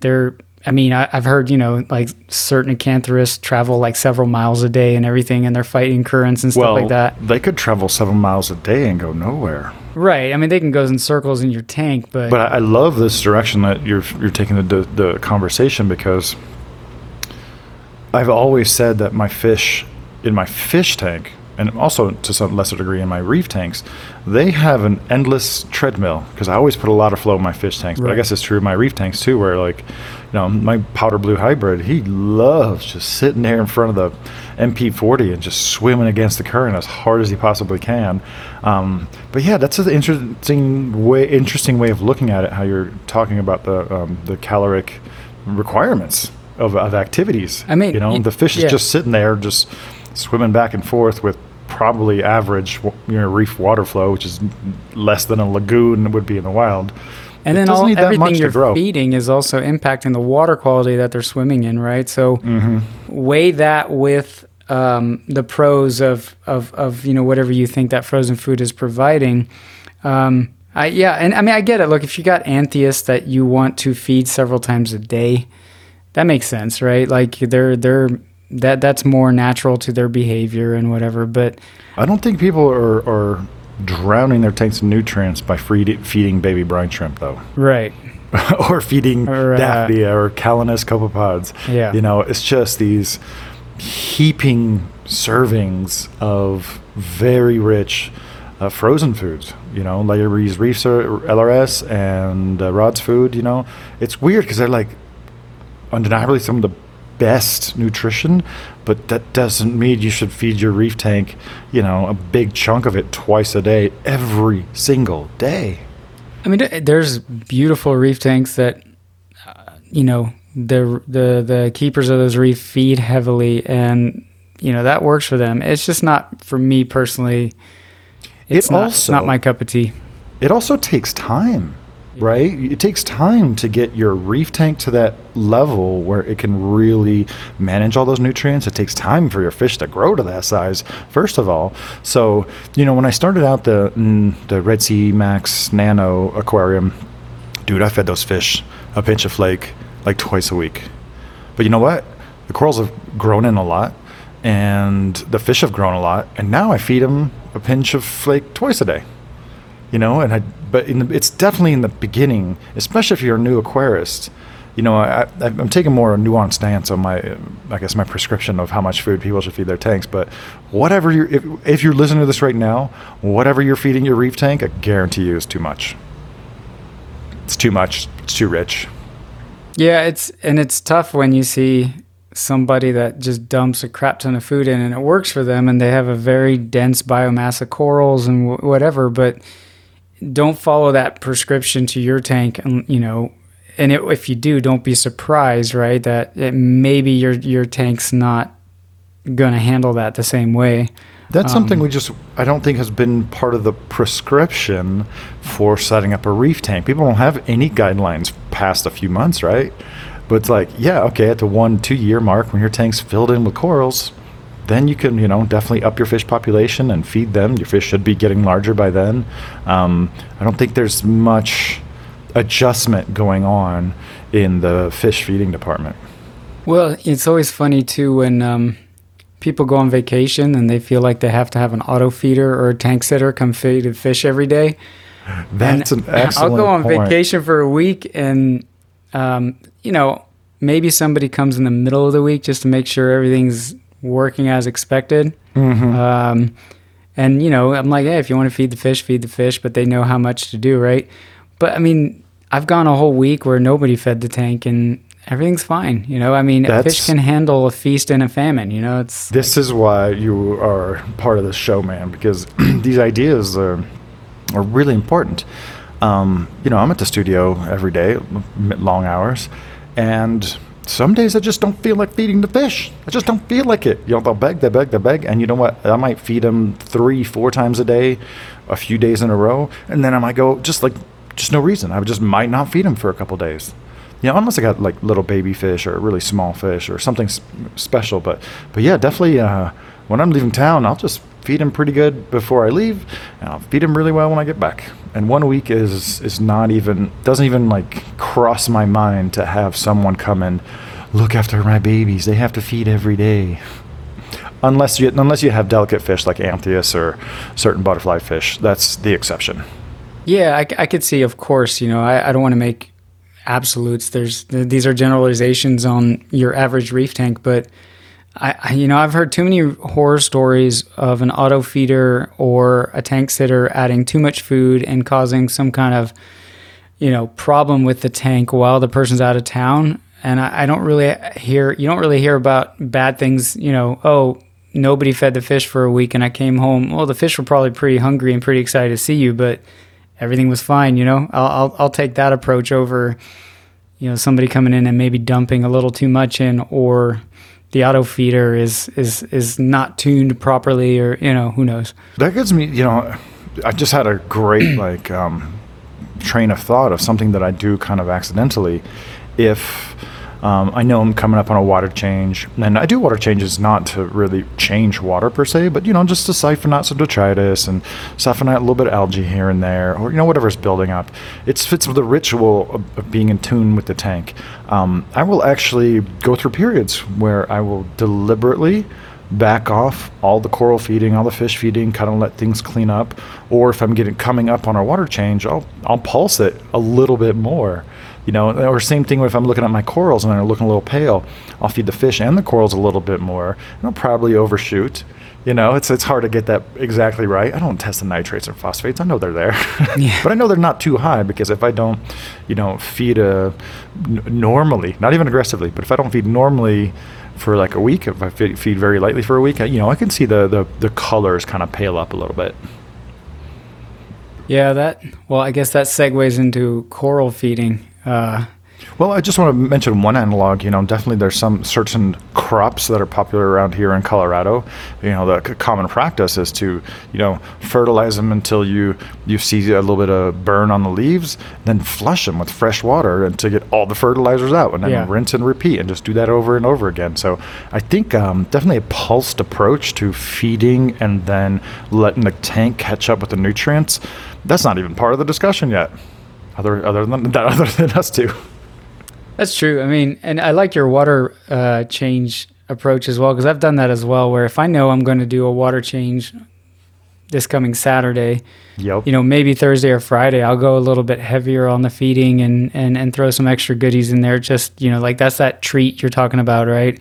they're I mean I, have heard you know like certain acanthurids travel like several miles a day and everything and they're fighting currents and stuff well, like that. They could travel seven miles a day and go nowhere. Right. I mean, they can go in circles in your tank, but but I love this direction that you're you're taking the the conversation because I've always said that my fish in my fish tank and also to some lesser degree in my reef tanks, they have an endless treadmill because I always put a lot of flow in my fish tanks. But I guess it's true in my reef tanks too, where like, you know, my powder blue hybrid, he loves just sitting there in front of the MP40 and just swimming against the current as hard as he possibly can. Um, but yeah, that's an interesting way, interesting way of looking at it. How you're talking about the um, the caloric requirements of, of activities. I mean, you know, the fish yeah. is just sitting there, just swimming back and forth with probably average you know reef water flow, which is less than a lagoon would be in the wild. And It then all that everything you're grow. feeding is also impacting the water quality that they're swimming in, right? So Mm-hmm. weigh that with um, the pros of, of of you know whatever you think that frozen food is providing. Um, I, yeah, and I mean I get it. Look, if you got anthias that you want to feed several times a day, that makes sense, right? Like they're they're that that's more natural to their behavior and whatever. But I don't think people are, are drowning their tanks in nutrients by feed, feeding baby brine shrimp, though, right, or feeding Or, uh, Daphnia or Calanus copepods. Yeah. you know, it's just these heaping servings of very rich uh, frozen foods. You know, like these Reefs LRS and uh, Rod's Food. You know, it's weird because they're like undeniably some of the best nutrition, but that doesn't mean you should feed your reef tank, you know, a big chunk of it twice a day, every single day. I mean, there's beautiful reef tanks that, uh, you know, the the the keepers of those reef feed heavily, and you know that works for them. It's just not for me personally. It's It not, also- not my cup of tea. it also takes time, right? It takes time to get your reef tank to that level where it can really manage all those nutrients. It takes time for your fish to grow to that size, first of all. So, you know, when I started out the mm, the Red Sea Max Nano aquarium, dude, I fed those fish a pinch of flake like twice a week. But you know what? The corals have grown in a lot, and the fish have grown a lot, and now I feed them a pinch of flake twice a day you know and i but the, it's definitely in the beginning especially if you're a new aquarist. You know I, i'm taking more a nuanced stance on my i guess my prescription of how much food people should feed their tanks but whatever you're if, if you're listening to this right now whatever you're feeding your reef tank i guarantee you is too much. It's too much. It's too rich. Yeah, it's and it's tough when you see somebody that just dumps a crap ton of food in and it works for them and they have a very dense biomass of corals and w- whatever, but don't follow that prescription to your tank and you know and it, if you do don't be surprised right that it, maybe your your tank's not going to handle that the same way That's um, something we just I don't think has been part of the prescription for setting up a reef tank. People don't have any guidelines past a few months, right? But it's like, yeah, okay, at the one, two year mark when your tank's filled in with corals, then you can, you know, definitely up your fish population and feed them. Your fish should be getting larger by then. Um, I don't think there's much adjustment going on in the fish feeding department. Well, it's always funny too when um, people go on vacation and they feel like they have to have an auto feeder or a tank sitter come feed the fish every day. That's an excellent I'll go on point. vacation for a week and, um, you know, maybe somebody comes in the middle of the week just to make sure everything's working as expected. Mm-hmm. Um, and, you know, I'm like, hey, if you want to feed the fish, feed the fish, but they know how much to do, right? But I mean, I've gone a whole week where nobody fed the tank and everything's fine. You know, I mean, a fish can handle a feast and a famine. You know, it's This is why you are part of the show, man, because these ideas are, are really important. Um, you know, I'm at the studio every day, long hours, and some days I just don't feel like feeding the fish. I just don't feel like it. You know, they'll beg, they beg, they beg, and you know what? I might feed them three, four times a day, a few days in a row, and then I might go just like, just no reason. I just might not feed them for a couple days. You know, unless I got like little baby fish or really small fish or something special. But, but yeah, definitely. Uh, when I'm leaving town, I'll just feed them pretty good before I leave, and I'll feed them really well when I get back. And one week is is not even doesn't even like cross my mind to have someone come and look after my babies. They have to feed every day. Unless you unless you have delicate fish like anthias or certain butterfly fish, that's the exception. Yeah, I could see, of course, you know, I, I don't want to make absolutes. There's these are generalizations on your average reef tank, but I, you know, I've heard too many horror stories of an auto feeder or a tank sitter adding too much food and causing some kind of, you know, problem with the tank while the person's out of town. And I, I don't really hear, you don't really hear about bad things, you know, oh, nobody fed the fish for a week and I came home. Well, the fish were probably pretty hungry and pretty excited to see you, but everything was fine. You know, I'll, I'll, I'll take that approach over, you know, somebody coming in and maybe dumping a little too much in or the auto feeder is, is, is not tuned properly or, you know, who knows. That gives me, you know, I just had a great like um, train of thought of something that I do kind of accidentally. If um, I know I'm coming up on a water change, and I do water changes not to really change water per se, but you know, just to siphon out some detritus and siphon out a little bit of algae here and there, or you know, whatever's building up. It fits with the ritual of, being in tune with the tank. Um, I will actually go through periods where I will deliberately back off all the coral feeding, all the fish feeding, kind of let things clean up. Or if I'm getting coming up on our water change, I'll I'll pulse it a little bit more. You know, or same thing if I'm looking at my corals and they're looking a little pale, I'll feed the fish and the corals a little bit more. And I'll probably overshoot. You know, it's it's hard to get that exactly right. I don't test the nitrates or phosphates. I know they're there, but I know they're not too high because if I don't, you know, feed a n- normally, not even aggressively, but if I don't feed normally for like a week, if I feed, feed very lightly for a week, I- you know, I can see the the, the colors kind of pale up a little bit. Yeah, that, well, I guess that segues into coral feeding. Uh, Well, I just want to mention one analog. You know, definitely there's some certain crops that are popular around here in Colorado. You know, the c- common practice is to, you know, fertilize them until you you see a little bit of burn on the leaves, then flush them with fresh water and to get all the fertilizers out, and then Yeah. rinse and repeat, and just do that over and over again. So I think um, definitely a pulsed approach to feeding and then letting the tank catch up with the nutrients. That's not even part of the discussion yet. Other other than that, other than us two. That's true. I mean, and I like your water uh, change approach as well because I've done that as well. Where if I know I'm going to do a water change this coming Saturday, Yep. you know, maybe Thursday or Friday, I'll go a little bit heavier on the feeding and and and throw some extra goodies in there. Just you know, like that's that treat you're talking about, right?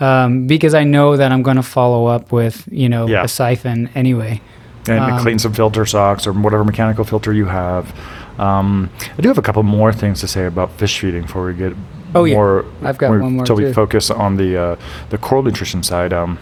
Um, because I know that I'm going to follow up with you know Yeah. a siphon anyway. and Um, clean some filter socks or whatever mechanical filter you have. Um, I do have a couple more things to say about fish feeding before we get Oh, yeah. I've got one more, Until we focus on the uh, the coral nutrition side. Um,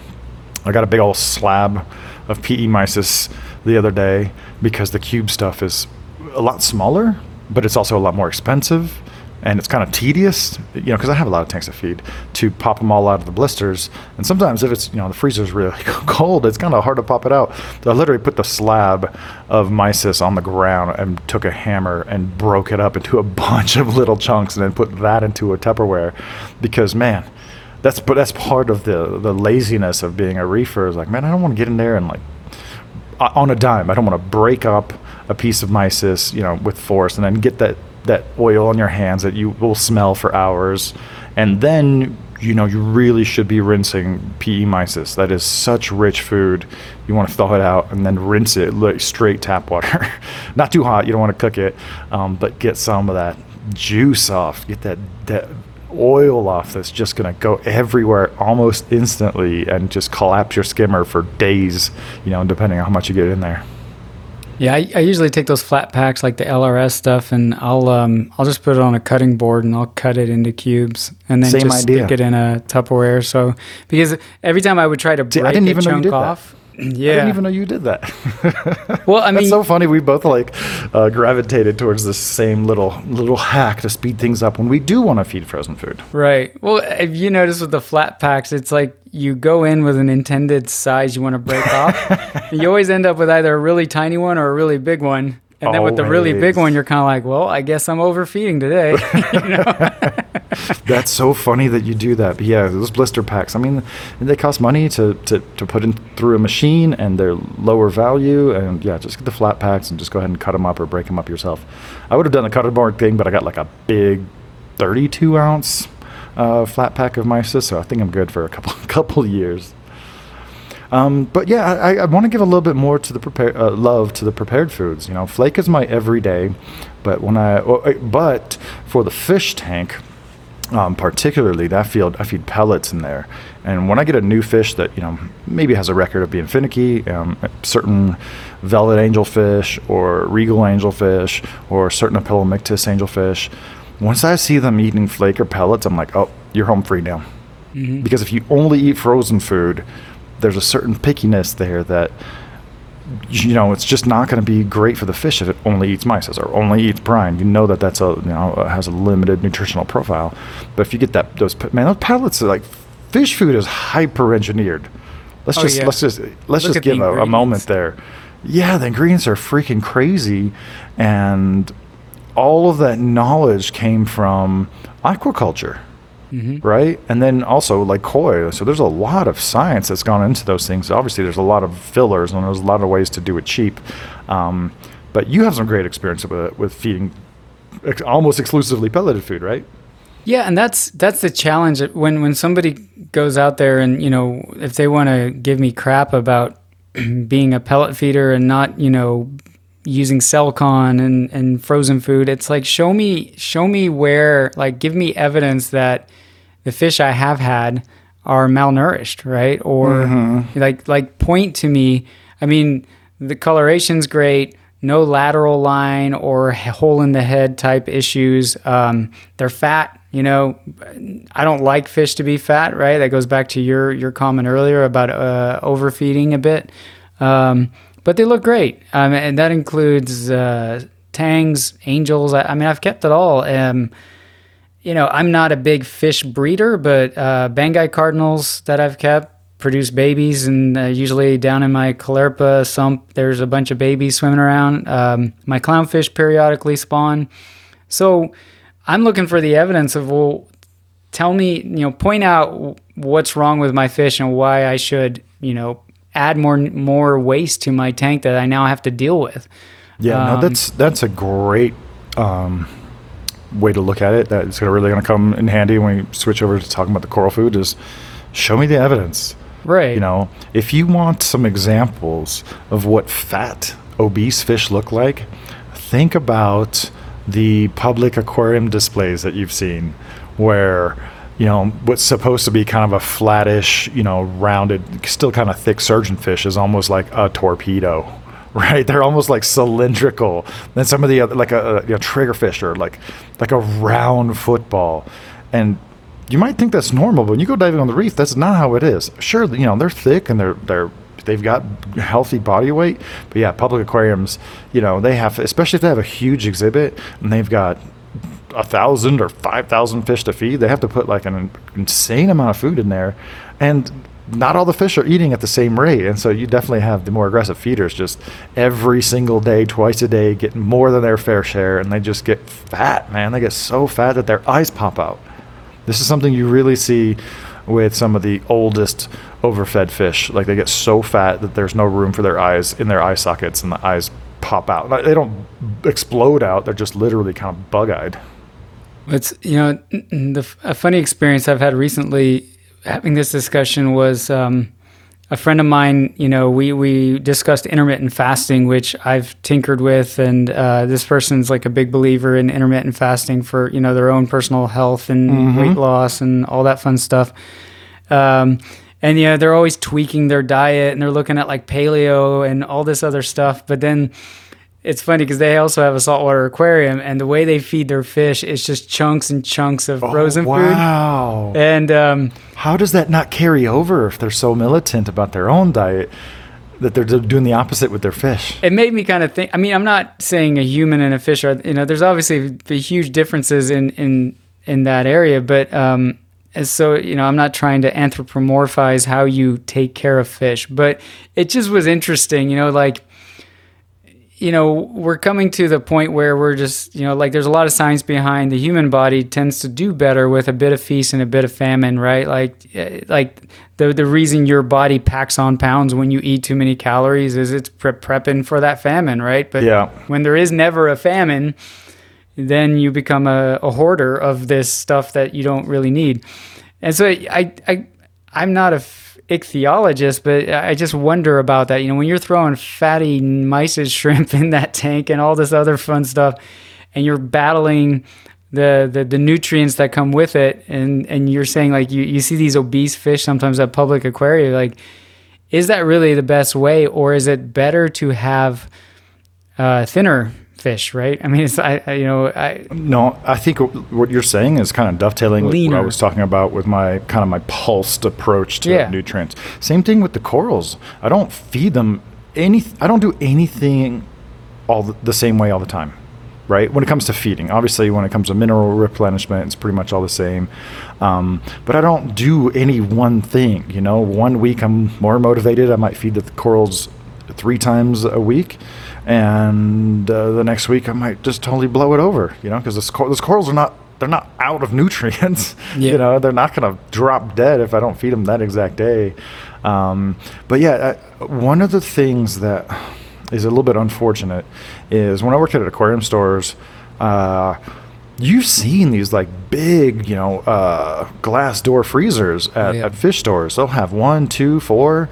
I got a big old slab of PE mysis the other day because the cube stuff is a lot smaller, but it's also a lot more expensive. And it's kind of tedious, you know, because I have a lot of tanks to feed to pop them all out of the blisters. And sometimes, if it's, you know, the freezer's really cold, it's kind of hard to pop it out. So I literally put the slab of mysis on the ground and took a hammer and broke it up into a bunch of little chunks and then put that into a Tupperware because, man, that's but that's part of the the laziness of being a reefer. Is like, man, I don't want to get in there and like on a dime. I don't want to break up a piece of mysis, you know, with force, and then get that that oil on your hands that you will smell for hours, and then you know you really should be rinsing PE mysis. That is such rich food. You want to thaw it out and then rinse it like straight tap water, not too hot. You don't want to cook it, um, but get some of that juice off. Get that that oil off that's just going to go everywhere almost instantly and just collapse your skimmer for days, you know, depending on how much you get in there. Yeah, I, I usually take those flat packs like the LRS stuff, and I'll um I'll just put it on a cutting board and I'll cut it into cubes, and then Same just idea. stick it in a Tupperware. So because every time I would try to break See, I didn't a even know you chunk did that. off, I didn't even know you did that. well, I mean, so funny. We both like uh, gravitated towards the same little little hack to speed things up when we do want to feed frozen food. right. Well, if you notice with the flat packs, it's like you go in with an intended size you want to break off. you always end up with either a really tiny one or a really big one. And then with the really big one, you're kind of like, well, I guess I'm overfeeding today. That's so funny that you do that. But yeah, those blister packs. I mean, they cost money to, to, to put in through a machine, and they're lower value. And yeah, just get the flat packs and just go ahead and cut them up or break them up yourself. I would have done the cutting board thing, but I got like a big 32 ounce uh, flat pack of mysis, so I think I'm good for a couple couple years. Um, but yeah, I, I want to give a little bit more to the prepare uh, love to the prepared foods. You know, flake is my everyday, but when I uh, but for the fish tank, um, particularly that field, I feed pellets in there. And when I get a new fish that you know maybe has a record of being finicky, um, certain velvet angelfish or regal angelfish or certain Apolemichthys angelfish, once I see them eating flake or pellets, I'm like, oh, you're home free now. Because if you only eat frozen food, there's a certain pickiness there that you know it's just not going to be great for the fish if it only eats mysis or only eats brine. You know that that's a you know has a limited nutritional profile. But if you get that those man those pellets are like fish food is hyper engineered. Let's Oh, just yeah. let's just let's Look just give a, a moment there. Yeah, the ingredients are freaking crazy, and all of that knowledge came from aquaculture right? And then also like koi. So there's a lot of science that's gone into those things. Obviously, there's a lot of fillers and there's a lot of ways to do it cheap. Um, but you have some great experience with with feeding ex- almost exclusively pelleted food, right? Yeah, and that's that's the challenge when when somebody goes out there and you know if they want to give me crap about being a pellet feeder and not you know using Selcon and and frozen food, it's like show me show me where like give me evidence that the fish I have had are malnourished, right? Or like like point to me. I mean, the coloration's great. No lateral line or hole in the head type issues. Um, they're fat. You know, I don't like fish to be fat, right? That goes back to your your comment earlier about uh, overfeeding a bit. Um, but they look great, um, and that includes uh, tangs, angels. I, I mean, I've kept it all. Um, you know, I'm not a big fish breeder, but uh, Banggai cardinals that I've kept produce babies, and uh, usually down in my Caulerpa sump, there's a bunch of babies swimming around. Um, my clownfish periodically spawn. So I'm looking for the evidence of, well, tell me, you know, point out what's wrong with my fish and why I should, you know, add more more waste to my tank that I now have to deal with. Yeah, Um, no, that's that's a great um, way to look at it. That's really going to come in handy when we switch over to talking about the coral food. Is show me the evidence. Right. You know, if you want some examples of what fat, obese fish look like, think about the public aquarium displays that you've seen where, you know, what's supposed to be kind of a flattish, you know, rounded, still kind of thick surgeon fish is almost like a torpedo. Right, they're almost like cylindrical. Then some of the other, like a, a you know, triggerfish or like like a round football, and you might think that's normal, but when you go diving on the reef, that's not how it is. Sure, you know they're thick and they're they're they've got healthy body weight, but yeah, public aquariums, you know they have, especially if they have a huge exhibit and they've got a thousand or five thousand fish to feed, they have to put like an insane amount of food in there, and not all the fish are eating at the same rate, and so you definitely have the more aggressive feeders just every single day, twice a day, getting more than their fair share, and they just get fat, man. They get so fat that their eyes pop out. This is something you really see with some of the oldest overfed fish. Like they get so fat that there's no room for their eyes in their eye sockets, and the eyes pop out. They don't explode out; they're just literally kind of bug-eyed. It's you know the a funny experience I've had recently having this discussion was um, a friend of mine. You know, we we discussed intermittent fasting, which I've tinkered with, and uh, this person's like a big believer in intermittent fasting for you know their own personal health and weight loss and all that fun stuff. Um, and yeah, they're always tweaking their diet and they're looking at like paleo and all this other stuff. But then it's funny because they also have a saltwater aquarium, and the way they feed their fish is just chunks and chunks of frozen food. wow. And um, How does that not carry over if they're so militant about their own diet that they're doing the opposite with their fish? it made me kind of think. I mean, I'm not saying a human and a fish are. You know, there's obviously the huge differences in in in that area, but um, so you know, I'm not trying to anthropomorphize how you take care of fish, but it just was interesting. You know, like you know, we're coming to the point where we're just, you know, like there's a lot of science behind the human body tends to do better with a bit of feast and a bit of famine, right? Like, eh, like the the reason your body packs on pounds when you eat too many calories is it's pre- prepping for that famine, right? But Yeah. when there is never a famine, then you become a, a hoarder of this stuff that you don't really need. And so I, I, I'm not a ichthyologist, but I just wonder about that. You know, when you're throwing fatty mysis shrimp in that tank and all this other fun stuff, and you're battling the, the, the nutrients that come with it, and, and you're saying like you, you see these obese fish sometimes at public aquaria, like, is that really the best way, or is it better to have uh, thinner fish? Right? I mean, it's I, I you know I No, I think what you're saying is kind of dovetailing with what I was talking about with my kind of my pulsed approach to Yeah. nutrients. Same thing with the corals. I don't feed them any. I don't do anything all the, the same way all the time. Right when it comes to feeding, obviously when it comes to mineral replenishment, it's pretty much all the same. Um, but I don't do any one thing. You know, one week I'm more motivated. I might feed the corals three times a week, and uh, the next week I might just totally blow it over. You know, because those corals are not they're not out of nutrients. Yeah. You know, they're not going to drop dead if I don't feed them that exact day. Um, but yeah, I, one of the things that is a little bit unfortunate is when I worked at aquarium stores. Uh, You've seen these like big, you know, uh, glass door freezers at, Yeah. at fish stores. They'll have one, two, four.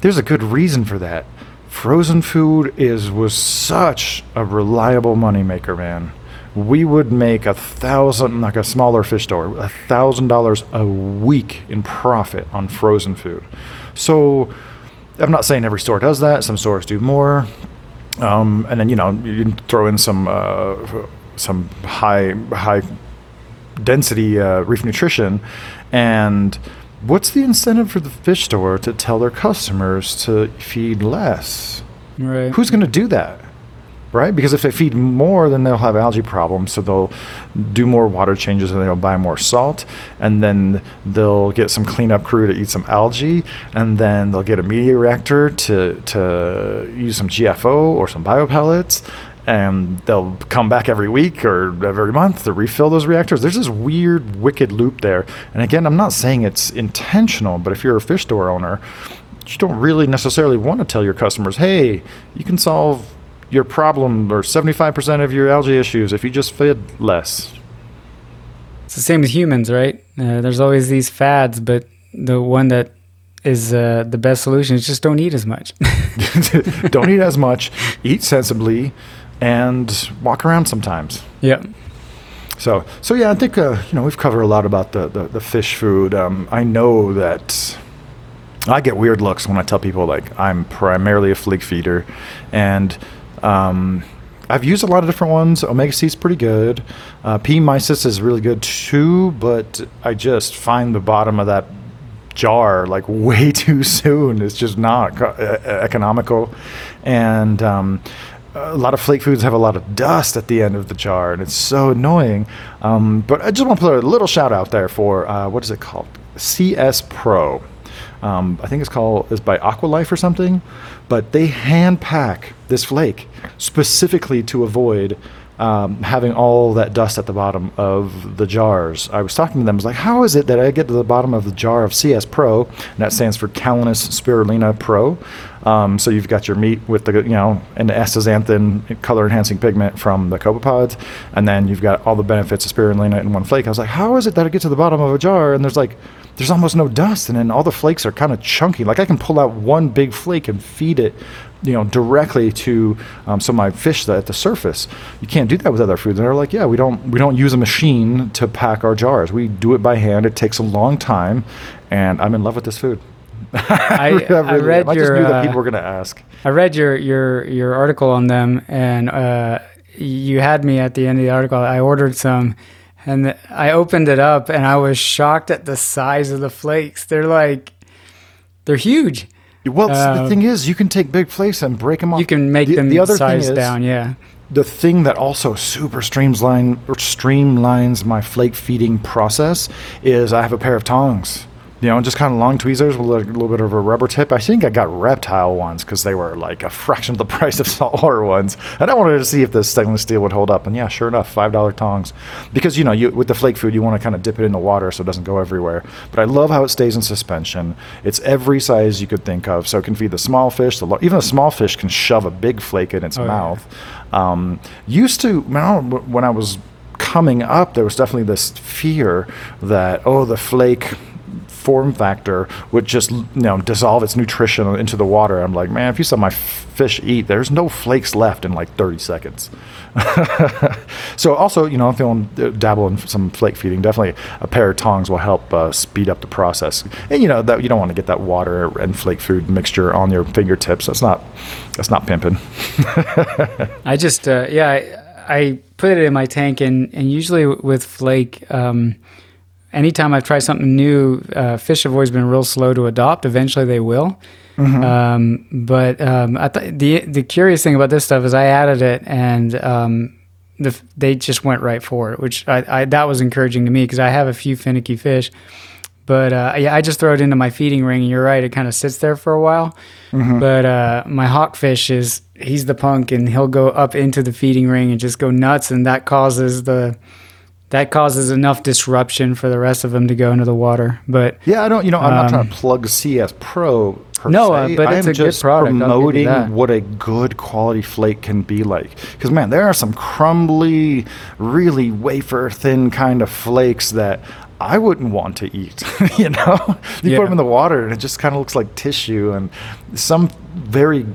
There's a good reason for that. Frozen food is was such a reliable moneymaker, man. We would make a thousand, like a smaller fish store, a thousand dollars a week in profit on frozen food. So, I'm not saying every store does that. Some stores do more. Um, and then you know you throw in some uh, some high high density uh, reef nutrition, and what's the incentive for the fish store to tell their customers to feed less? right. Who's going to do that? right? Because if they feed more, then they'll have algae problems. So they'll do more water changes and they'll buy more salt. And then they'll get some cleanup crew to eat some algae. And then they'll get a media reactor to, to use some GFO or some biopellets. And they'll come back every week or every month to refill those reactors. There's this weird, wicked loop there. And again, I'm not saying it's intentional, but if you're a fish store owner, you don't really necessarily want to tell your customers, hey, you can solve your problem or 75% of your algae issues if you just feed less. It's the same with humans, right? Uh, there's always these fads, but the one that is uh, the best solution is just don't eat as much. don't eat as much, eat sensibly, and walk around sometimes. yeah. So, so yeah, I think uh, you know we've covered a lot about the the, the fish food. Um, I know that I get weird looks when I tell people like I'm primarily a flake feeder, and um, I've used a lot of different ones. Omega C is pretty good. Uh, PE mysis is really good too, but I just find the bottom of that jar like way too soon. It's just not co- uh, economical, and um, a lot of flake foods have a lot of dust at the end of the jar, and it's so annoying. Um, but I just want to put a little shout out there for uh, what is it called? CS Pro. Um, I think it's called is by Aqualife or something, but they hand pack this flake specifically to avoid um, having all that dust at the bottom of the jars. I was talking to them. I was like, "How is it that I get to the bottom of the jar of CS Pro, and that stands for Calanus spirulina Pro? Um, so you've got your meat with the you know an astaxanthin color enhancing pigment from the copepods, and then you've got all the benefits of spirulina in one flake. I was like, how is it that I get to the bottom of a jar and there's like there's almost no dust, and then all the flakes are kind of chunky. Like I can pull out one big flake and feed it, you know, directly to um, some of my fish that at the surface. You can't do that with other foods. And they're like, yeah, we don't we don't use a machine to pack our jars. We do it by hand. It takes a long time, and I'm in love with this food. I, I really read am. I just your knew that uh, people were going to ask. I read your your your article on them, and uh, you had me at the end of the article. I ordered some, and I opened it up, and I was shocked at the size of the flakes. They're like, they're huge. Well, the um, thing is, you can take big flakes and break them off. You can make the, them the other size thing is, down. Yeah. the thing that also super streamline streamlines my flake feeding process is I have a pair of tongs. You know, just kind of long tweezers with a little bit of a rubber tip. I think I got reptile ones because they were like a fraction of the price of saltwater ones. And I wanted to see if the stainless steel would hold up. And yeah, sure enough, five dollar tongs. Because you know, you with the flake food, you want to kind of dip it in the water so it doesn't go everywhere. But I love how it stays in suspension. It's every size you could think of, so it can feed the small fish. The lar- even a small fish can shove a big flake in its Oh, yeah. mouth. Um, used to when I was coming up, there was definitely this fear that oh, the flake form factor would just you know dissolve its nutrition into the water. I'm like, man, if you saw my fish eat, there's no flakes left in like 30 seconds. so also, you know, if you want to dabble in some flake feeding, definitely a pair of tongs will help uh, speed up the process. And you know that you don't want to get that water and flake food mixture on your fingertips. That's not that's not pimping. I just uh, yeah, I, I put it in my tank, and and usually with flake, um, anytime I've tried something new, uh, fish have always been real slow to adopt. Eventually, they will. Um, but um, I th- the the curious thing about this stuff is I added it, and um, the, f- they just went right for it, which I, I that was encouraging to me because I have a few finicky fish. But uh, yeah, I just throw it into my feeding ring, and you're right, it kind of sits there for a while. But uh, my hawkfish is he's the punk, and he'll go up into the feeding ring and just go nuts, and that causes the that causes enough disruption for the rest of them to go into the water. But Yeah, I don't. You know, I'm not Um, trying to plug CS Pro. Per No, uh, but I it's a good just product, give you promoting what a good quality flake can be like. Because man, there are some crumbly, really wafer thin kind of flakes that I wouldn't want to eat. you know, you Yeah. put them in the water and it just kind of looks like tissue. And some very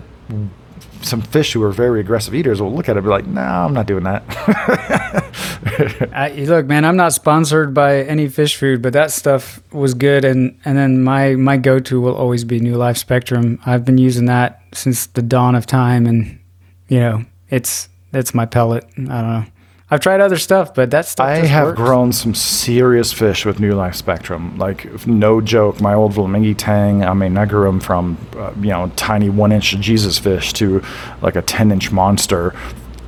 some fish who are very aggressive eaters will look at it and be like, "No, I'm not doing that." I, look, man, I'm not sponsored by any fish food, but that stuff was good. And, and then my, my go to will always be New Life Spectrum. I've been using that since the dawn of time. And, you know, it's, it's my pellet. I don't know. I've tried other stuff, but that stuff I have works. grown some serious fish with New Life Spectrum. Like, no joke, my old Flamingi Tang, I mean, I grew them from, uh, you know, tiny one inch Jesus fish to like a 10 inch monster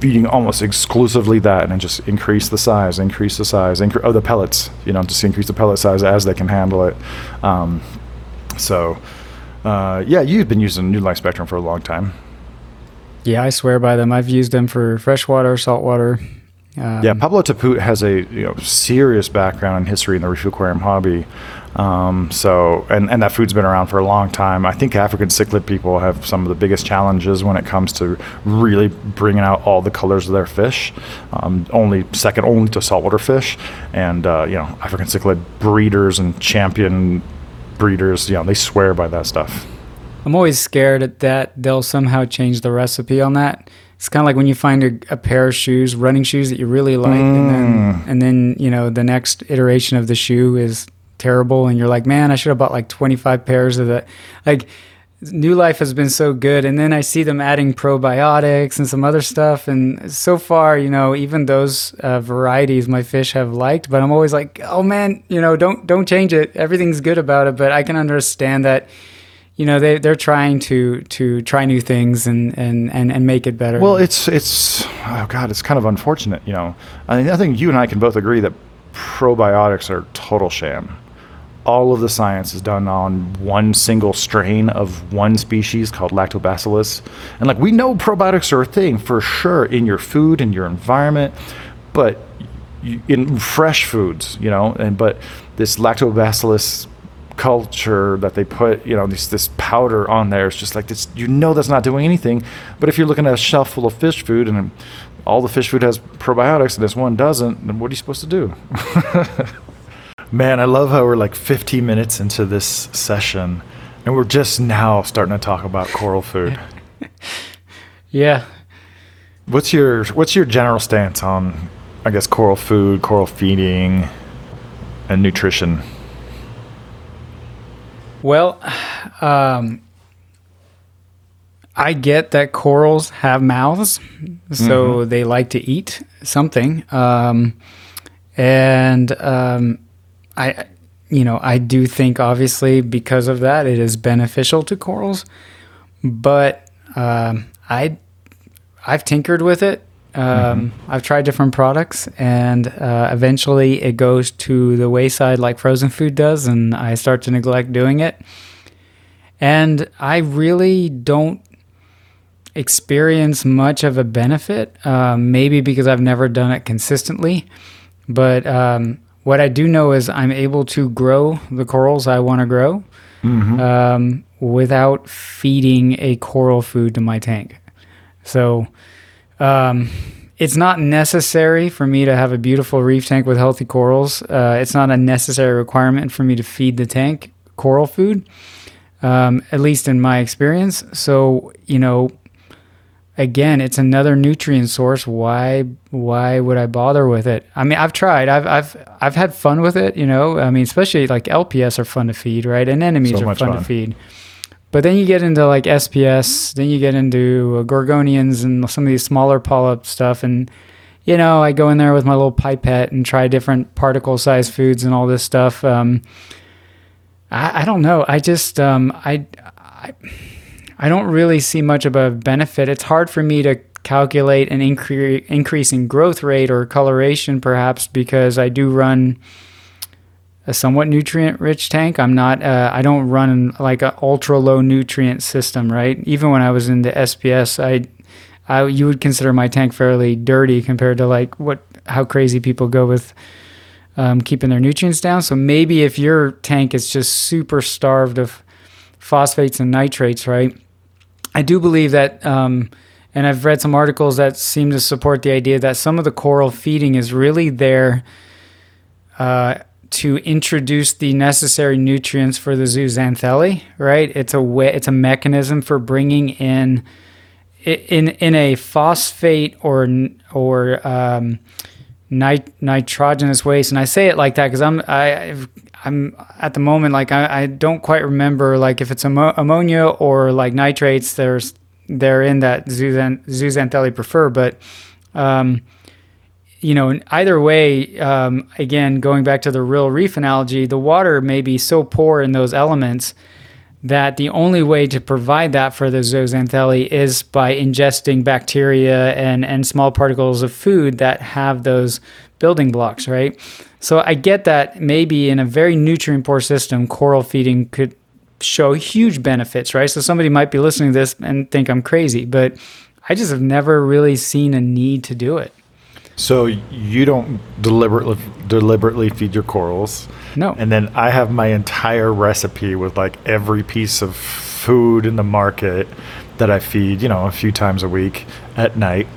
Feeding almost exclusively that, and then just increase the size, increase the size, incre- of the pellets. You know, just increase the pellet size as they can handle it. Um, so, uh, yeah, you've been using New Life Spectrum for a long time. Yeah, I swear by them. I've used them for freshwater, saltwater. Um, Yeah, Pablo Tepoot has a you know serious background and history in the reef aquarium hobby. Um, so, and, and that food's been around for a long time. I think African cichlid people have some of the biggest challenges when it comes to really bringing out all the colors of their fish. Um, only second only to saltwater fish, and uh, you know African cichlid breeders and champion breeders. You know they swear by that stuff. I'm always scared that they'll somehow change the recipe on that. It's kind of like when you find a, a pair of shoes, running shoes that you really like, and then and then you know the next iteration of the shoe is terrible, and you're like, man, I should have bought like 25 pairs of that. Like New Life has been so good, and then I see them adding probiotics and some other stuff, and so far, you know, even those uh, varieties my fish have liked, but I'm always like, oh man, you know, don't don't change it. Everything's good about it, but I can understand that you know they they're trying to to try new things and and and, and make it better. Well, it's it's oh god, it's kind of unfortunate, you know. I mean, I think you and I can both agree that probiotics are total sham. All of the science is done on one single strain of one species called Lactobacillus, and like we know probiotics are a thing for sure in your food and your environment, but in fresh foods, you know, and but this Lactobacillus culture that they put, you know, this this powder on there. It's just like this. You know, that's not doing anything. But if you're looking at a shelf full of fish food and all the fish food has probiotics and this one doesn't, then what are you supposed to do? Man, I love how we're like 15 minutes into this session and we're just now starting to talk about coral food. yeah, What's your what's your general stance on I guess coral food, coral feeding and nutrition? Well, um, I get that corals have mouths, so they like to eat something. Um, and um, I, you know, I do think obviously because of that, it is beneficial to corals. But um, I, I've tinkered with it. Um, I've tried different products, and uh, eventually it goes to the wayside like frozen food does, and I start to neglect doing it. And I really don't experience much of a benefit, um, maybe because I've never done it consistently. But um, what I do know is I'm able to grow the corals I want to grow um, without feeding a coral food to my tank. So um, it's not necessary for me to have a beautiful reef tank with healthy corals. Uh, it's not a necessary requirement for me to feed the tank coral food, um, at least in my experience. So, you know, again, it's another nutrient source. Why why would I bother with it? I mean, I've tried. I've I've I've had fun with it. You know, I mean, especially like LPS are fun to feed, right? And anemones So are fun, fun. to feed. But then you get into like SPS, then you get into uh, gorgonians and some of these smaller polyp stuff, and you know, I go in there with my little pipette and try different particle size foods and all this stuff. Um, I, I don't know. I just um, I, I I don't really see much of a benefit. It's hard for me to calculate an incre- increase in growth rate or coloration, perhaps because I do run a somewhat nutrient rich tank. I'm not. Uh, I don't run like an ultra low nutrient system, right? Even when I was in the SPS, I, I you would consider my tank fairly dirty compared to like what how crazy people go with um, keeping their nutrients down. So maybe if your tank is just super starved of phosphates and nitrates, right? I do believe that, um, and I've read some articles that seem to support the idea that some of the coral feeding is really there uh, to introduce the necessary nutrients for the zooxanthellae, right? It's a way, it's a mechanism for bringing in in in a phosphate or or um, nit- nitrogenous waste, and I say it like that because I'm I I'm at the moment like I, I don't quite remember like if it's ammo- ammonia or like nitrates. There's they're in that zooxan- zooxanthellae prefer, but um, you know, either way, um, again, going back to the real reef analogy, the water may be so poor in those elements that the only way to provide that for the zooxanthellae is by ingesting bacteria and, and small particles of food that have those building blocks, right? So I get that maybe in a very nutrient poor system, coral feeding could show huge benefits, right? So somebody might be listening to this and think I'm crazy, but I just have never really seen a need to do it. So you don't deliberately deliberately feed your corals. No. And then I have my entire recipe with like every piece of food in the market that I feed, you know, a few times a week at night.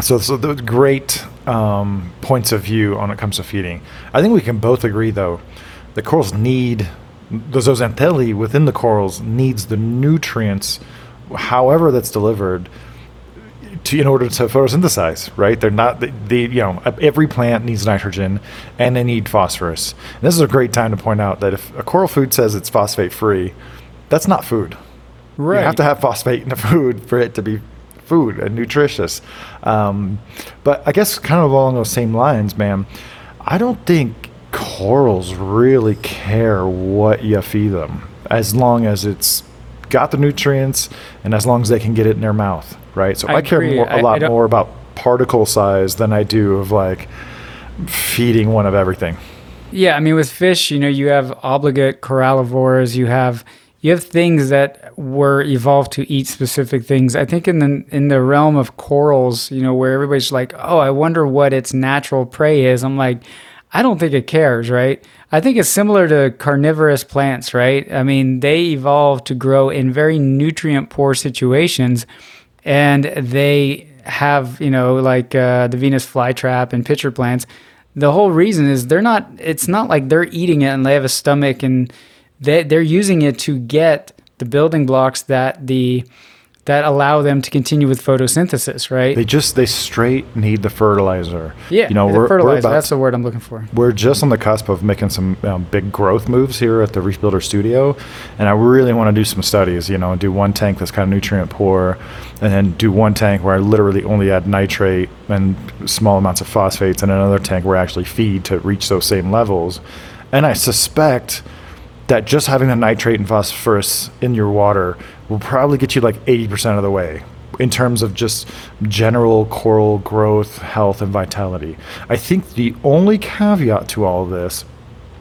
So, so those great um, points of view on it comes to feeding. I think we can both agree, though, the corals need the zooxanthellae within the corals needs the nutrients, however that's delivered, to in order to photosynthesize. Right? They're not the, the you know every plant needs nitrogen and they need phosphorus. And this is a great time to point out that if a coral food says it's phosphate free, that's not food. Right. You have to have phosphate in the food for it to be food and nutritious. Um, but I guess kind of along those same lines, man, I don't think corals really care what you feed them as long as it's got the nutrients and as long as they can get it in their mouth, right? So I, I care more, a lot more about particle size than I do of like feeding one of everything. Yeah, I mean with fish, you know, you have obligate corallivores, you have you have things that were evolved to eat specific things. I think in the in the realm of corals, you know, where everybody's like, "Oh, I wonder what its natural prey is." I'm like, I don't think it cares, right? I think it's similar to carnivorous plants, right? I mean, they evolved to grow in very nutrient poor situations and they have you know like uh, the Venus flytrap and pitcher plants. The whole reason is they're not. It's not like they're eating it and they have a stomach and they they're using it to get the building blocks that the that allow them to continue with photosynthesis, right? They just they straight need the fertilizer. yeah, you know we're, fertilizer. we're about that's the word I'm looking for. we're just on the cusp of making some um, big growth moves here at the Reef Builder Studio, and I really want to do some studies. You know, and do one tank that's kind of nutrient poor, and then do one tank where I literally only add nitrate and small amounts of phosphates, and another tank where I actually feed to reach those same levels. And I suspect that just having the nitrate and phosphorus in your water will probably get you like 80% of the way in terms of just general coral growth, health, and vitality. I think the only caveat to all of this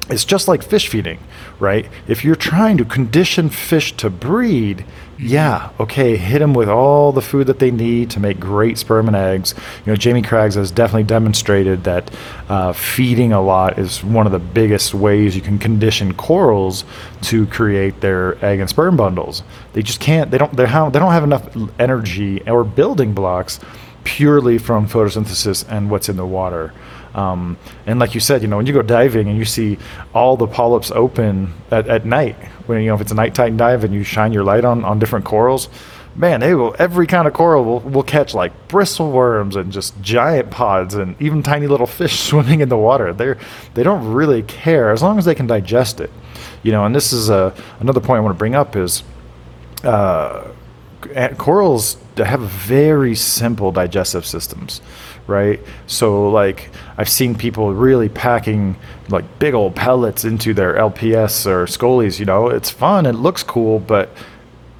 is just like fish feeding, right? If you're trying to condition fish to breed, yeah, okay, hit them with all the food that they need to make great sperm and eggs. You know, Jamie Craggs has definitely demonstrated that uh, feeding a lot is one of the biggest ways you can condition corals to create their egg and sperm bundles. They just can't. They don't. They. Don't have enough energy or building blocks purely from photosynthesis and what's in the water. Um, and like you said, you know, when you go diving and you see all the polyps open at, at night, when you know if it's a night titan dive and you shine your light on on different corals, man, they will every kind of coral will, will catch like bristle worms and just giant pods and even tiny little fish swimming in the water. They're they don't really care as long as they can digest it, you know. And this is a another point I want to bring up is uh, corals have very simple digestive systems, right? So like I've seen people really packing like big old pellets into their LPS or scolies. You know, it's fun, it looks cool, but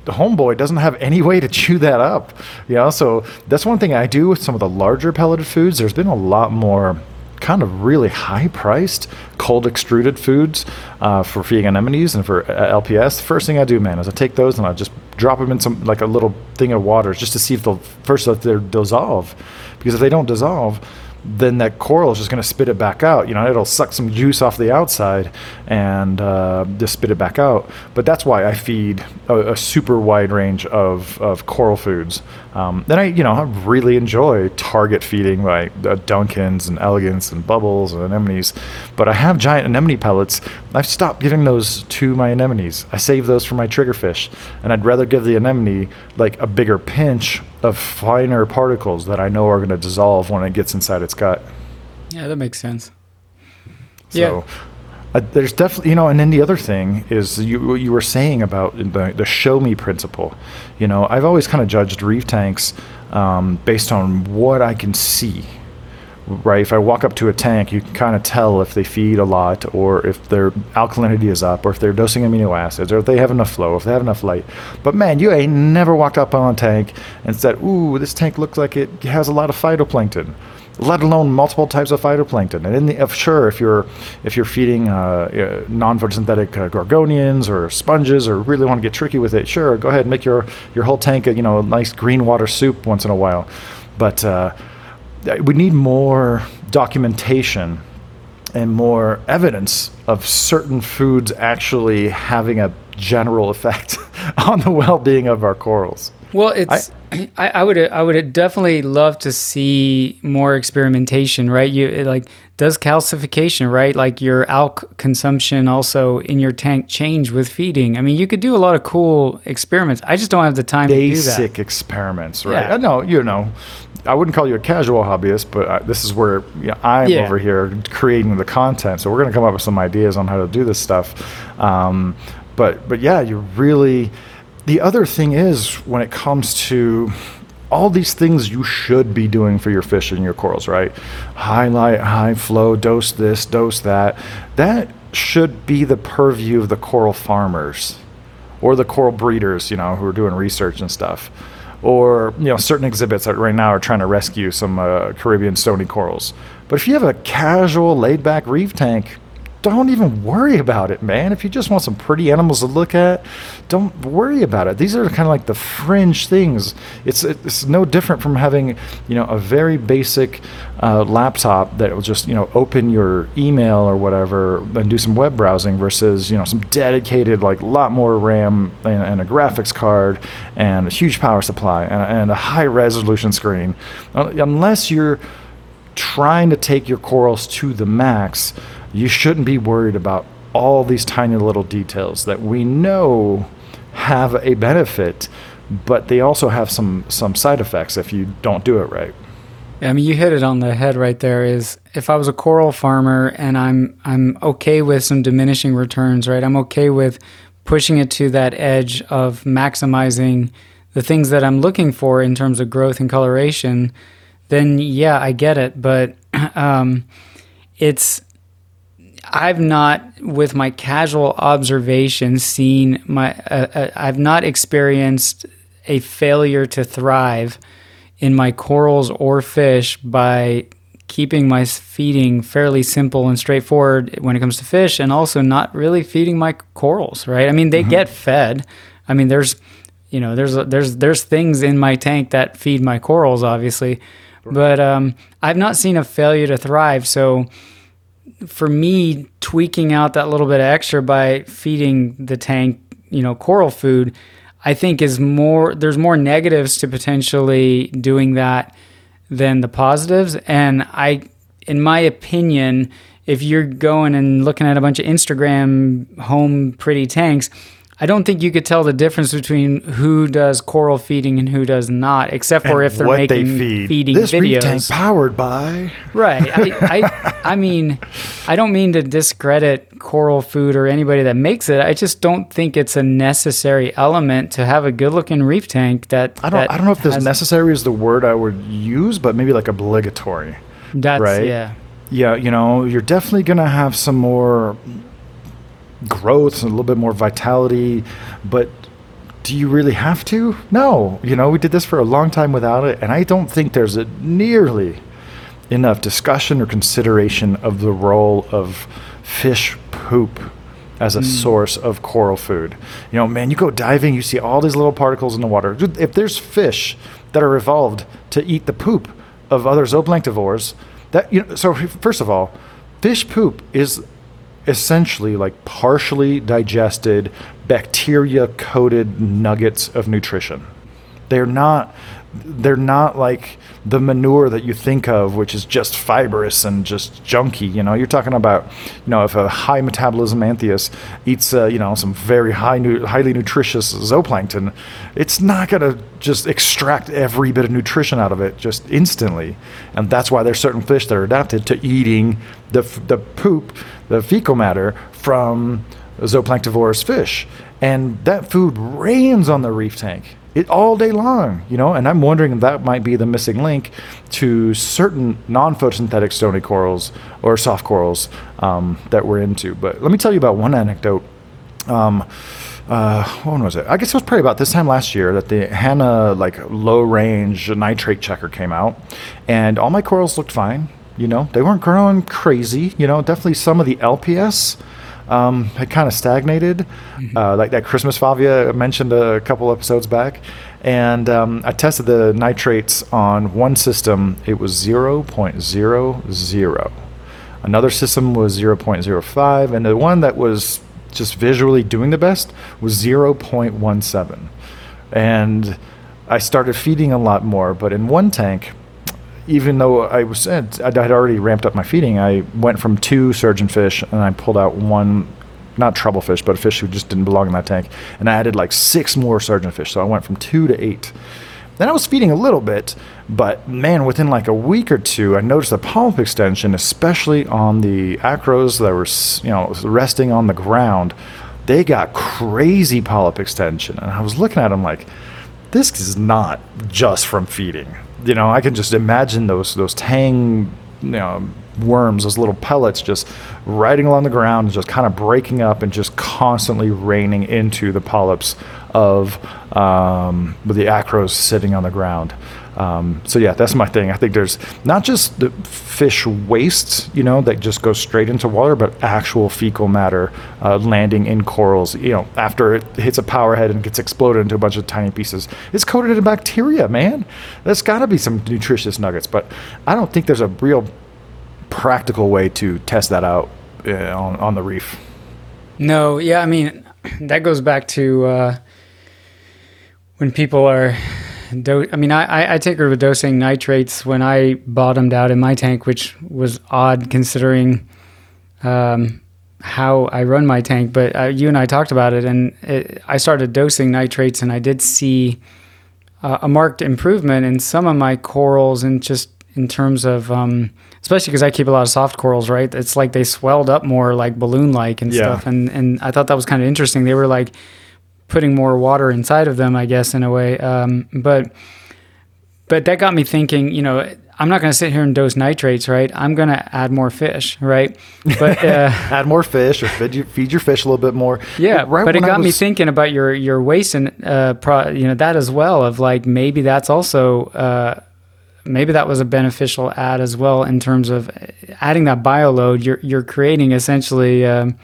the homeboy doesn't have any way to chew that up. You know, so that's one thing I do with some of the larger pelleted foods. There's been a lot more kind of really high priced cold extruded foods uh, for feeding anemones and for uh, LPS. First thing I do, man, is I take those and I just drop them in some like a little thing of water just to see if they'll first if they dissolve, because if they don't dissolve, then that coral is just going to spit it back out. You know, it'll suck some juice off the outside and uh, just spit it back out. But that's why I feed a, a super wide range of, of coral foods. Um, then I, you know, I really enjoy target feeding like uh, Duncans and Elegance and Bubbles and anemones. But I have giant anemone pellets. I've stopped giving those to my anemones. I save those for my triggerfish, and I'd rather give the anemone like a bigger pinch of finer particles that I know are going to dissolve when it gets inside its gut. Yeah, that makes sense. So Yeah. uh, there's definitely, you know, and then the other thing is you what you were saying about the, the show me principle. You know, I've always kind of judged reef tanks um, based on what I can see, right? If I walk up to a tank, you can kind of tell if they feed a lot, or if their alkalinity is up, or if they're dosing amino acids, or if they have enough flow, if they have enough light. But man, you ain't never walked up on a tank and said, "Ooh, this tank looks like it has a lot of phytoplankton." Let alone multiple types of phytoplankton, and in the, if, sure, if you're if you're feeding uh, uh, non-photosynthetic uh, gorgonians or sponges, or really want to get tricky with it, sure, go ahead and make your your whole tank, a, you know, a nice green water soup once in a while. But uh, we need more documentation and more evidence of certain foods actually having a general effect on the well-being of our corals. Well, it's I, I, would I would definitely love to see more experimentation, right? You like does calcification, right? Like your alk consumption also in your tank change with feeding? I mean, you could do a lot of cool experiments. I just don't have the time Basic to do that. Basic experiments, right? Yeah. No, you know, I wouldn't call you a casual hobbyist, but I, this is where you know, I'm yeah. over here creating the content. So we're going to come up with some ideas on how to do this stuff. Um, but but yeah, you really. The other thing is when it comes to all these things you should be doing for your fish and your corals, right? Highlight, high flow, dose this, dose that. That should be the purview of the coral farmers or the coral breeders, you know, who are doing research and stuff or you know certain exhibits that right now are trying to rescue some uh, Caribbean stony corals. But if you have a casual, laid-back reef tank, don't even worry about it, man. If you just want some pretty animals to look at, don't worry about it. These are kind of like the fringe things. It's it's no different from having you know a very basic uh, laptop that will just you know open your email or whatever and do some web browsing versus you know some dedicated like lot more RAM and, and a graphics card and a huge power supply and, and a high resolution screen. Uh, unless you're trying to take your corals to the max you shouldn't be worried about all these tiny little details that we know have a benefit, but they also have some some side effects if you don't do it right. I mean, you hit it on the head right there. Is if I was a coral farmer and I'm I'm okay with some diminishing returns, right? I'm okay with pushing it to that edge of maximizing the things that I'm looking for in terms of growth and coloration. Then yeah, I get it, but um, it's I've not, with my casual observation, seen my. Uh, uh, I've not experienced a failure to thrive in my corals or fish by keeping my feeding fairly simple and straightforward when it comes to fish, and also not really feeding my corals. Right? I mean, they mm-hmm. get fed. I mean, there's, you know, there's there's there's things in my tank that feed my corals, obviously, but um, I've not seen a failure to thrive. So for me, tweaking out that little bit extra by feeding the tank, you know, coral food, I think is more, there's more negatives to potentially doing that than the positives. And I, in my opinion, if you're going and looking at a bunch of Instagram home pretty tanks, I don't think you could tell the difference between who does coral feeding and who does not, except for and if they're making feeding videos. What they feed. feeding this videos. This tank powered by. Right. I, I, I mean, I don't mean to discredit coral food or anybody that makes it. I just don't think it's a necessary element to have a good-looking reef tank. That I don't. That I don't know if this necessary is the word I would use, but maybe like obligatory. That's right. Yeah. Yeah. You know, you're definitely gonna have some more growth and a little bit more vitality, but do you really have to? No. You know, we did this for a long time without it, and I don't think there's a nearly enough discussion or consideration of the role of fish poop as a mm. source of coral food. You know, man, you go diving, you see all these little particles in the water. If there's fish that are evolved to eat the poop of other zooplanktivores, that you know, so first of all, fish poop is essentially like partially digested bacteria coated nuggets of nutrition. They're not they're not like the manure that you think of, which is just fibrous and just junky. You know, you're talking about, you know, if a high metabolism anthias eats, uh, you know, some very high, nu- highly nutritious zooplankton, it's not going to just extract every bit of nutrition out of it just instantly. And that's why there's certain fish that are adapted to eating the, f- the poop, the fecal matter from zooplanktivorous fish. And that food rains on the reef tank it all day long, you know. And I'm wondering if that might be the missing link to certain non-photosynthetic stony corals or soft corals um, that we're into. But let me tell you about one anecdote. Um, uh, when was it? I guess it was probably about this time last year that the Hanna like low range nitrate checker came out, and all my corals looked fine. You know, they weren't growing crazy. You know, definitely some of the LPS um, had kind of stagnated, uh, like that Christmas Favia I mentioned a couple episodes back. And um, I tested the nitrates on one system, it was 0.00. Another system was 0.05, and the one that was just visually doing the best was 0.17. And I started feeding a lot more, but in one tank, even though I was I had already ramped up my feeding, I went from two surgeon fish and I pulled out one, not trouble fish, but a fish who just didn't belong in that tank, and I added like six more surgeon fish. So I went from two to eight. Then I was feeding a little bit, but man, within like a week or two, I noticed the polyp extension, especially on the acros that were you know resting on the ground. They got crazy polyp extension, and I was looking at them like, this is not just from feeding you know, I can just imagine those those tang, you know, worms, those little pellets just riding along the ground and just kind of breaking up and just constantly raining into the polyps of um, the acros sitting on the ground. Um, so yeah, that's my thing. I think there's not just the fish waste, you know, that just goes straight into water, but actual fecal matter uh, landing in corals. You know, after it hits a power head and gets exploded into a bunch of tiny pieces, it's coated in bacteria, man. There's got to be some nutritious nuggets, but I don't think there's a real practical way to test that out uh, on on the reef. No, yeah, I mean that goes back to uh, when people are do- I mean, I, I take her with dosing nitrates when I bottomed out in my tank, which was odd considering um, how I run my tank. But uh, you and I talked about it, and it, I started dosing nitrates, and I did see uh, a marked improvement in some of my corals, and just in terms of, um, especially because I keep a lot of soft corals, right? It's like they swelled up more, like balloon like and Yeah. stuff, and and I thought that was kind of interesting. They were like putting more water inside of them, I guess, in a way. Um, but but that got me thinking. You know, I'm not going to sit here and dose nitrates, right? I'm going to add more fish, right? But uh, Add more fish or feed your, feed your fish a little bit more. yeah, Right but it got me thinking about your your waste and uh, pro, you know that as well. Of like maybe that's also. Uh, Maybe that was a beneficial add as well in terms of adding that bio load. You're you're creating essentially um,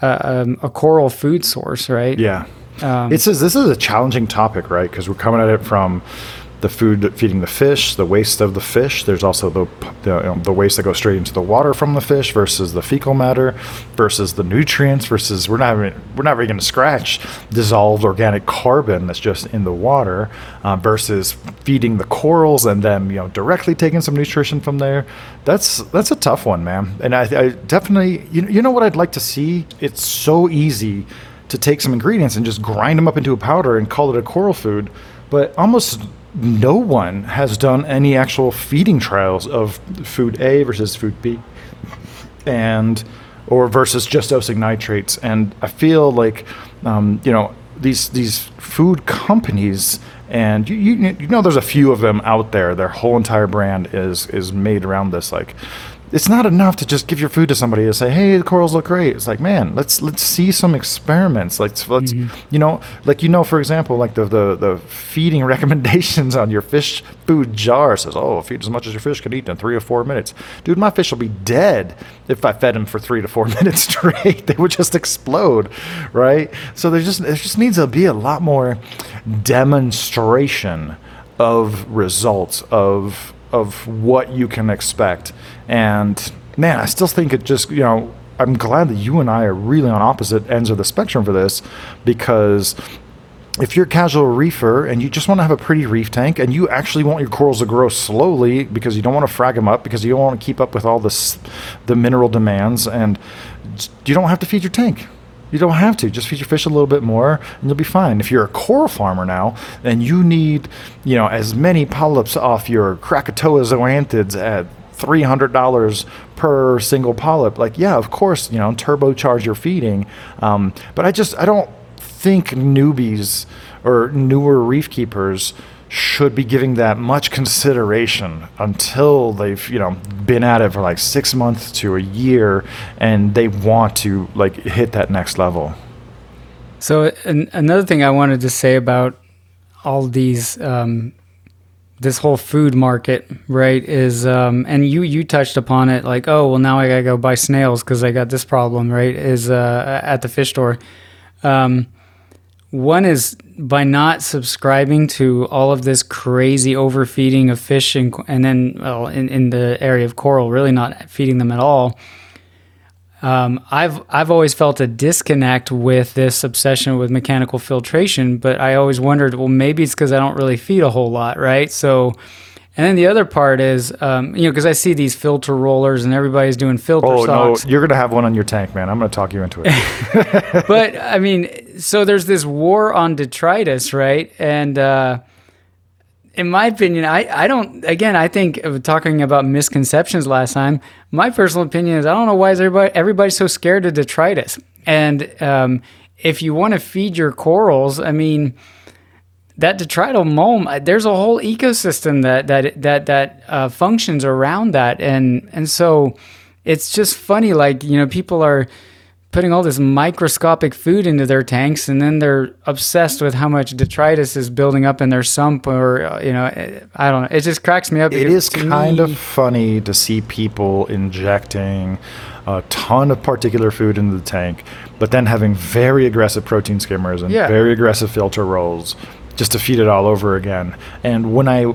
a, um, a coral food source, right? Yeah. Um, it says this is a challenging topic, right? Because we're coming at it from the food feeding the fish, the waste of the fish. There's also the the, you know, the waste that goes straight into the water from the fish versus the fecal matter versus the nutrients versus we're not even, we're not even going to scratch dissolved organic carbon that's just in the water uh, versus feeding the corals and them you know directly taking some nutrition from there. That's that's a tough one, man. And I, I definitely you, you know what I'd like to see. It's so easy to take some ingredients and just grind them up into a powder and call it a coral food. But almost no one has done any actual feeding trials of food A versus food B and or versus just dosing nitrates. And I feel like um, you know these these food companies and you, you you know there's a few of them out there. Their whole entire brand is is made around this like. It's not enough to just give your food to somebody and say, "Hey, the corals look great." It's like, man, let's let's see some experiments. Like, let's mm-hmm. you know, like you know, for example, like the the, the feeding recommendations on your fish food jar says, "Oh, feed as much as your fish can eat in three or four minutes." Dude, my fish will be dead if I fed them for three to four minutes straight. they would just explode, right? So there just there just needs to be a lot more demonstration of results of of what you can expect. And man, I still think it just, you know, I'm glad that you and I are really on opposite ends of the spectrum for this because if you're a casual reefer and you just want to have a pretty reef tank and you actually want your corals to grow slowly because you don't want to frag them up because you don't want to keep up with all this the mineral demands and you don't have to feed your tank you don't have to. Just feed your fish a little bit more and you'll be fine. If you're a coral farmer now and you need you know as many polyps off your krakatoa zoanthids at $300 per single polyp. Like yeah of course you know turbocharge your feeding. Um, but i just i don't think newbies or newer reef keepers should be giving that much consideration until they've you know been at it for like six months to a year and they want to like hit that next level So an, another thing I wanted to say about all these, um, this whole food market, right? Is um, and you you touched upon it, like oh well now I gotta go buy snails because I got this problem, right? Is uh, at the fish store. Um, one is by not subscribing to all of this crazy overfeeding of fish and, and then well, in, in the area of coral, really not feeding them at all. Um, I've I've always felt a disconnect with this obsession with mechanical filtration, but I always wondered, well, maybe it's because I don't really feed a whole lot, right? So, and then the other part is, um, you know, because I see these filter rollers and everybody's doing filter oh socks. no you're gonna have one on your tank man i'm gonna talk you into it but I mean, so there's this war on detritus, right? And uh, in my opinion, I, I don't. Again, I think of talking about misconceptions last time. My personal opinion is I don't know why is everybody everybody's so scared of detritus. And um, if you want to feed your corals, I mean. That detrital mulm, uh, there's a whole ecosystem that that that that uh, functions around that, and and so it's just funny. Like you know, people are putting all this microscopic food into their tanks and then they're obsessed with how much detritus is building up in their sump or uh, you know eh, i don't know it just cracks me up it is kind me- of funny to see people injecting a ton of particular food into the tank, but then having very aggressive protein skimmers and Yeah. very aggressive filter rolls just to feed it all over again. And when I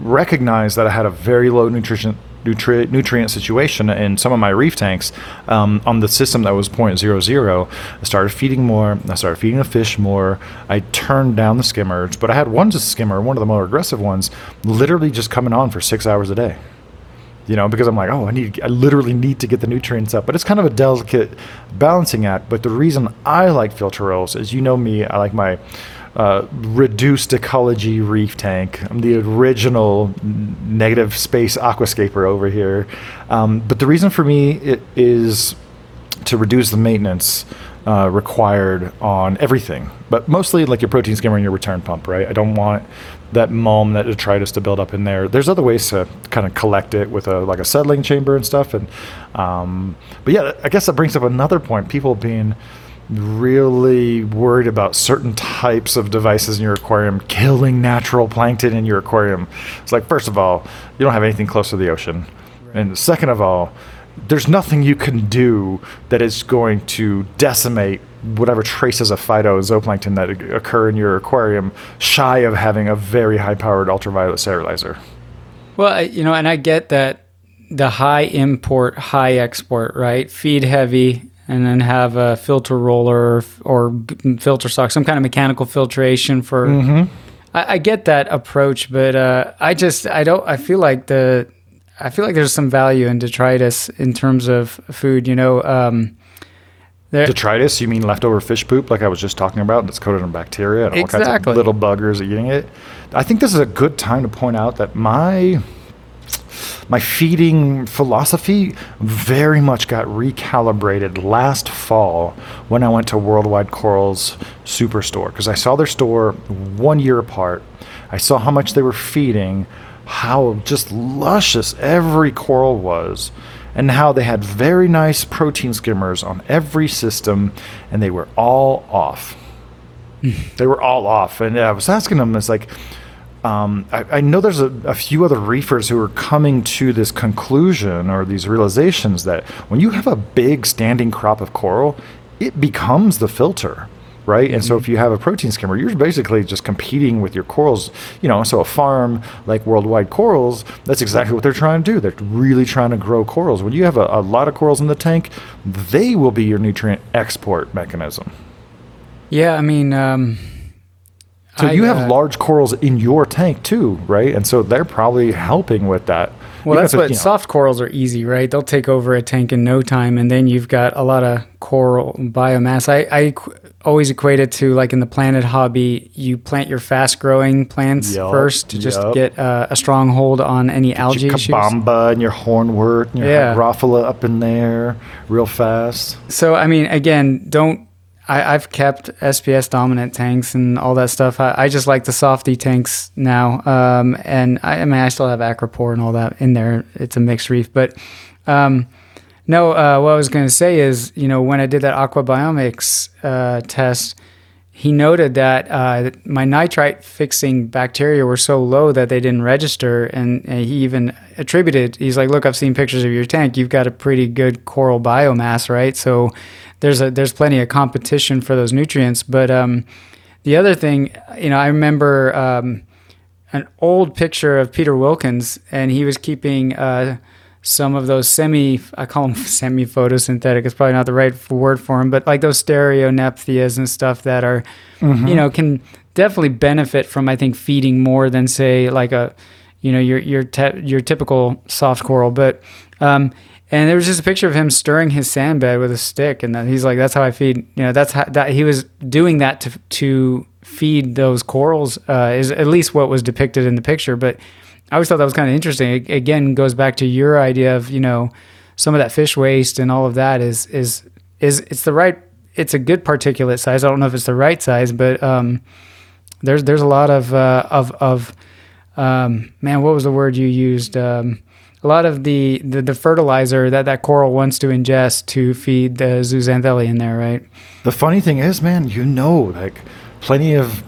recognized that I had a very low nutrition nutri- nutrient situation in some of my reef tanks um, on the system that was 0.00 i started feeding more i started feeding the fish more i turned down the skimmers but i had one skimmer one of the more aggressive ones literally just coming on for six hours a day you know, because I'm like, oh, I need, I literally need to get the nutrients up. But it's kind of a delicate balancing act. But the reason I like filter rolls is, you know me, I like my uh, reduced ecology reef tank. I'm the original negative space aquascaper over here. Um, but the reason for me it is to reduce the maintenance uh, required on everything, but mostly like your protein skimmer and your return pump, right? I don't want that mulm, that detritus to build up in there. There's other ways to kind of collect it with a like a settling chamber and stuff. And um, but yeah, I guess that brings up another point: people being really worried about certain types of devices in your aquarium killing natural plankton in your aquarium. It's like first of all, you don't have anything close to the ocean, and second of all there's nothing you can do that is going to decimate whatever traces of phytozooplankton that occur in your aquarium shy of having a very high powered ultraviolet sterilizer. well I, you know and i get that the high import high export right feed heavy and then have a filter roller or, filter sock some kind of mechanical filtration for I, I get that approach but uh, i just i don't i feel like the I feel like there's some value in detritus in terms of food. You know, um, there, Detritus, you mean leftover fish poop, like I was just talking about, that's coated in bacteria and all kinds Exactly. of little buggers eating it. I think this is a good time to point out that my my feeding philosophy very much got recalibrated last fall when I went to Worldwide Corals Superstore because I saw their store one year apart. I saw how much they were feeding, how just luscious every coral was, and how they had very nice protein skimmers on every system, and they were all off. Hmm. they were all off. And I was asking them, it's like, um, I, I know there's a, a few other reefers who are coming to this conclusion or these realizations that when you have a big standing crop of coral, it becomes the filter, right? And so if you have a protein skimmer, you're basically just competing with your corals, you know. So a farm like Worldwide Corals, that's exactly what they're trying to do. They're really trying to grow corals. When you have a, a lot of corals in the tank, they will be your nutrient export mechanism. yeah, I mean, um, So I, you have uh, large corals in your tank too, right? And so they're probably helping with that. Well, Even that's what know, soft corals are easy, right? They'll take over a tank in no time, and then you've got a lot of coral biomass. I, I always equate it to like in the planted hobby, you plant your fast growing plants Yup, first to just yup. get uh, a strong hold on any algae your issues. cabomba and your hornwort and your Yeah. up in there real fast. So, I mean, again, don't. I, I've kept SPS dominant tanks and all that stuff. I, I just like the softy tanks now. Um, and I, I mean, I still have Acropora and all that in there. It's a mixed reef, but um, no. Uh, what I was going to say is, you know, when I did that AquaBiomics uh, test, he noted that uh, my nitrite fixing bacteria were so low that they didn't register, and, and, he even attributed. He's like, "Look, I've seen pictures of your tank. You've got a pretty good coral biomass, right? So there's a there's plenty of competition for those nutrients." But um, the other thing, you know, I remember um, an old picture of Peter Wilkens, and he was keeping. Uh, some of those semi I call them semi photosynthetic. It's probably not the right word for them, but like those stereonepthias and stuff that are, mm-hmm. you know, can definitely benefit from I think feeding more than say like a, you know, your your te- your typical soft coral. But um, and there was just a picture of him stirring his sand bed with a stick, and then he's like, "That's how I feed." You know, that's how that he was doing that to to feed those corals. Uh, is at least what was depicted in the picture, but I always thought that was kind of interesting. It, again, goes back to your idea of you know some of that fish waste and all of that is is is it's the right it's a good particulate size. I don't know if it's the right size, but um, there's there's a lot of uh, of of um, man, what was the word you used? Um, a lot of the, the, the fertilizer that that coral wants to ingest to feed the zooxanthellae in there, right? The funny thing is, man, you know, like plenty of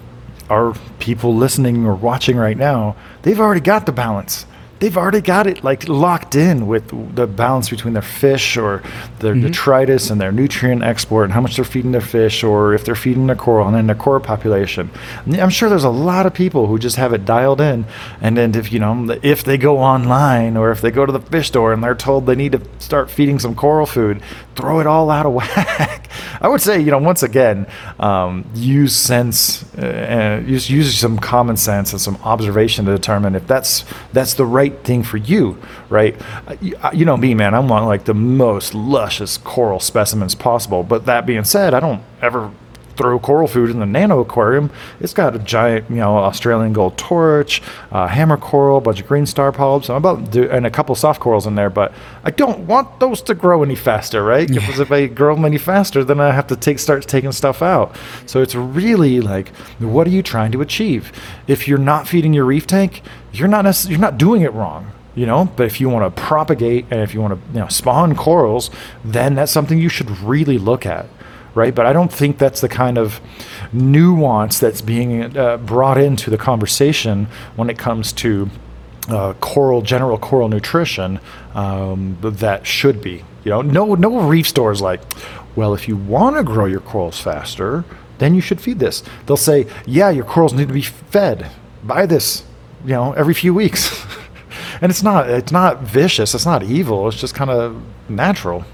our people listening or watching right now they've already got the balance. They've already got it like locked in with the balance between their fish or their mm-hmm. detritus and their nutrient export and how much they're feeding their fish or if they're feeding their coral and then their coral population. I'm sure there's a lot of people who just have it dialed in. And then if you know if they go online or if they go to the fish store and they're told they need to start feeding some coral food, throw it all out of whack. I would say, you know, once again, um, use sense, uh, use use some common sense and some observation to determine if that's that's the right thing for you, right? Uh, you know me, man. I want like the most luscious coral specimens possible. But that being said, I don't ever throw coral food in the nano aquarium. It's got a giant, you know, Australian gold torch, uh, hammer coral, a bunch of green star polyps, I'm about do, and a couple soft corals in there. But I don't want those to grow any faster, right? Because if they grow them any faster, then I have to take start taking stuff out. So it's really like, what are you trying to achieve? If you're not feeding your reef tank, you're not necess- you're not doing it wrong you know but if you want to propagate and if you want to you know spawn corals then that's something you should really look at right? But I don't think that's the kind of nuance that's being uh, brought into the conversation when it comes to uh, coral, general coral nutrition um, that should be. You know, no, no reef stores like, well, if you want to grow your corals faster, then you should feed this. They'll say, yeah, your corals need to be fed. Buy this, you know, every few weeks. and it's not, it's not vicious. It's not evil. It's just kind of natural.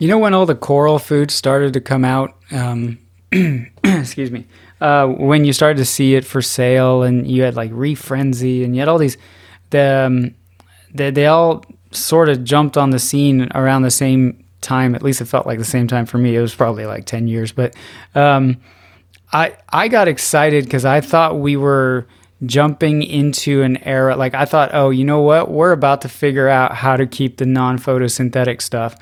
You know when all the coral food started to come out? Um, excuse me. Uh, when you started to see it for sale, and you had like Reef Frenzy, and you had all these, the, um, they, they all sort of jumped on the scene around the same time. At least it felt like the same time for me. It was probably like ten years, but um, I I got excited because I thought we were jumping into an era. Like I thought, oh, you know what? We're about to figure out how to keep the non photosynthetic stuff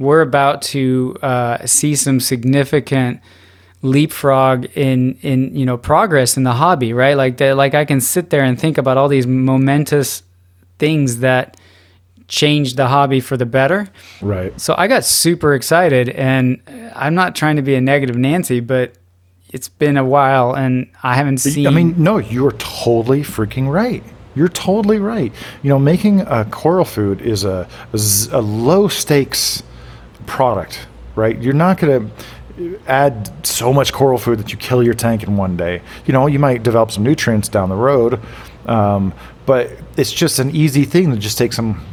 we're about to uh, see some significant leapfrog in in you know progress in the hobby, right? Like that, like I can sit there and think about all these momentous things that changed the hobby for the better. Right. So I got super excited, and I'm not trying to be a negative Nancy, but it's been a while, and I haven't seen. I mean, no, you're totally freaking right. You're totally right. You know, making a coral food is a, a low stakes product, right? You're not going to add so much coral food that you kill your tank in one day. You know, you might develop some nutrients down the road, um, but it's just an easy thing to just take some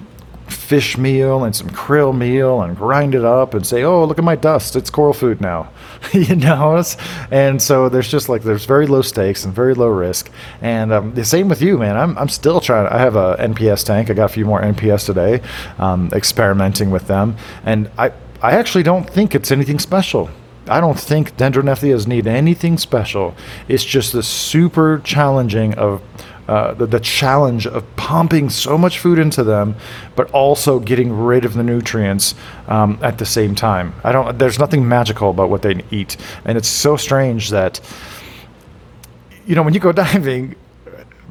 fish meal and some krill meal and grind it up and say, "Oh, look at my dust! It's coral food now." you know, and so there's just like there's very low stakes and very low risk. And um, the same with you, man. I'm I'm still trying. I have a NPS tank. I got a few more NPS today, um, experimenting with them, and I I actually don't think it's anything special. I don't think dendronephthyas need anything special. It's just the super challenging of uh, the, the challenge of pumping so much food into them, but also getting rid of the nutrients um, at the same time. I don't. There's nothing magical about what they eat, and it's so strange that you know when you go diving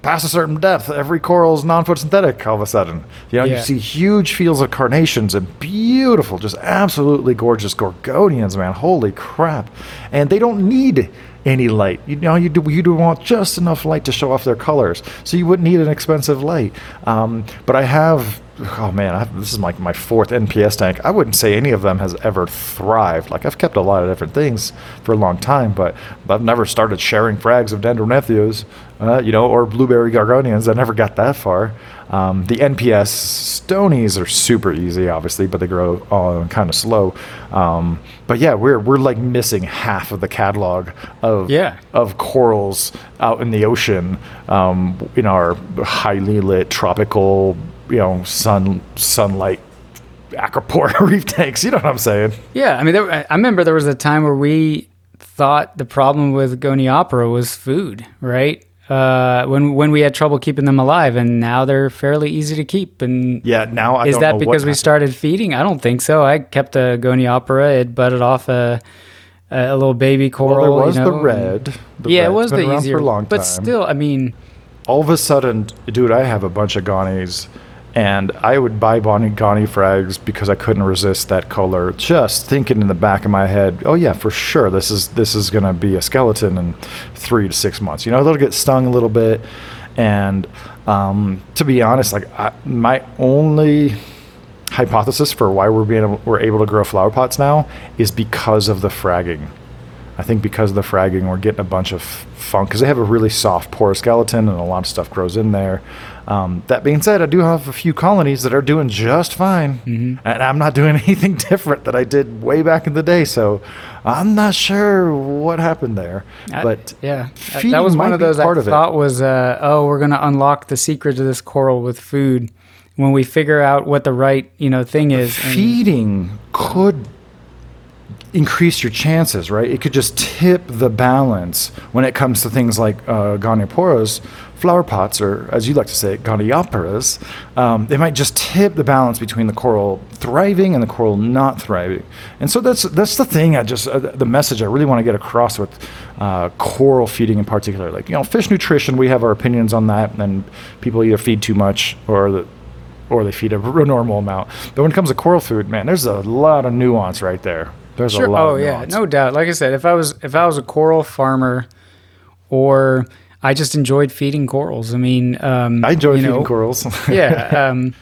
past a certain depth, every coral is non-photosynthetic all of a sudden. You know, you see huge fields of carnations and beautiful, just absolutely gorgeous gorgonians, man. Holy crap. And they don't need any light. You know, you do you do want just enough light to show off their colors. So you wouldn't need an expensive light. Um, but I have oh man, I this is like my fourth NPS tank. I wouldn't say any of them has ever thrived. Like I've kept a lot of different things for a long time, but I've never started sharing frags of Dendronephthyas, uh, you know, or blueberry Gorgonians. I never got that far. Um, the NPS stonies are super easy, obviously, but they grow uh, kind of slow. Um, but yeah, we're we're like missing half of the catalog of Yeah. of corals out in the ocean um, in our highly lit tropical, you know, sun sunlight acropora reef tanks. You know what I'm saying? Yeah, I mean, there, I remember there was a time where we thought the problem with Goniopora was food, right? Uh, when when we had trouble keeping them alive, and now they're fairly easy to keep. And Yeah. Now I is that know because we happened. started feeding? I don't think so. I kept a Goniopora. It butted off a a little baby Well, coral. there was you the red. The yeah, it was the easier, for a long but still, I mean, all of a sudden, dude, I have a bunch of Ghanies, and I would buy Bonnie frags because I couldn't resist that color. Just thinking in the back of my head, oh yeah, for sure, this is this is gonna be a skeleton in three to six months. You know, they'll get stung a little bit, and um, to be honest, like I, my only hypothesis for why we're being we're able to grow flower pots now is because of the fragging. I think because of the fragging, we're getting a bunch of funk because they have a really soft pore skeleton and a lot of stuff grows in there. Um, that being said, I do have a few colonies that are doing just fine, and I'm not doing anything different that I did way back in the day. So I'm not sure what happened there. I- but yeah, that- was one of those part I of it. thought was, uh, oh, we're gonna unlock the secret to this coral with food when we figure out what the right you know thing is. feeding could increase your chances, right? It could just tip the balance when it comes to things like uh, flower pots, or as you like to say, Goniopora. Um, they might just tip the balance between the coral thriving and the coral not thriving. And so that's that's the thing. I just uh, the message I really want to get across with uh, coral feeding in particular. Like you know, fish nutrition, we have our opinions on that, and people either feed too much or the or they feed a normal amount. But when it comes to coral food, man, there's a lot of nuance right there. There's Sure. a lot. Oh yeah, no doubt. Like I said, if I was if I was a coral farmer, or I just enjoyed feeding corals. I mean, um, I enjoy feeding know, corals. yeah. Um,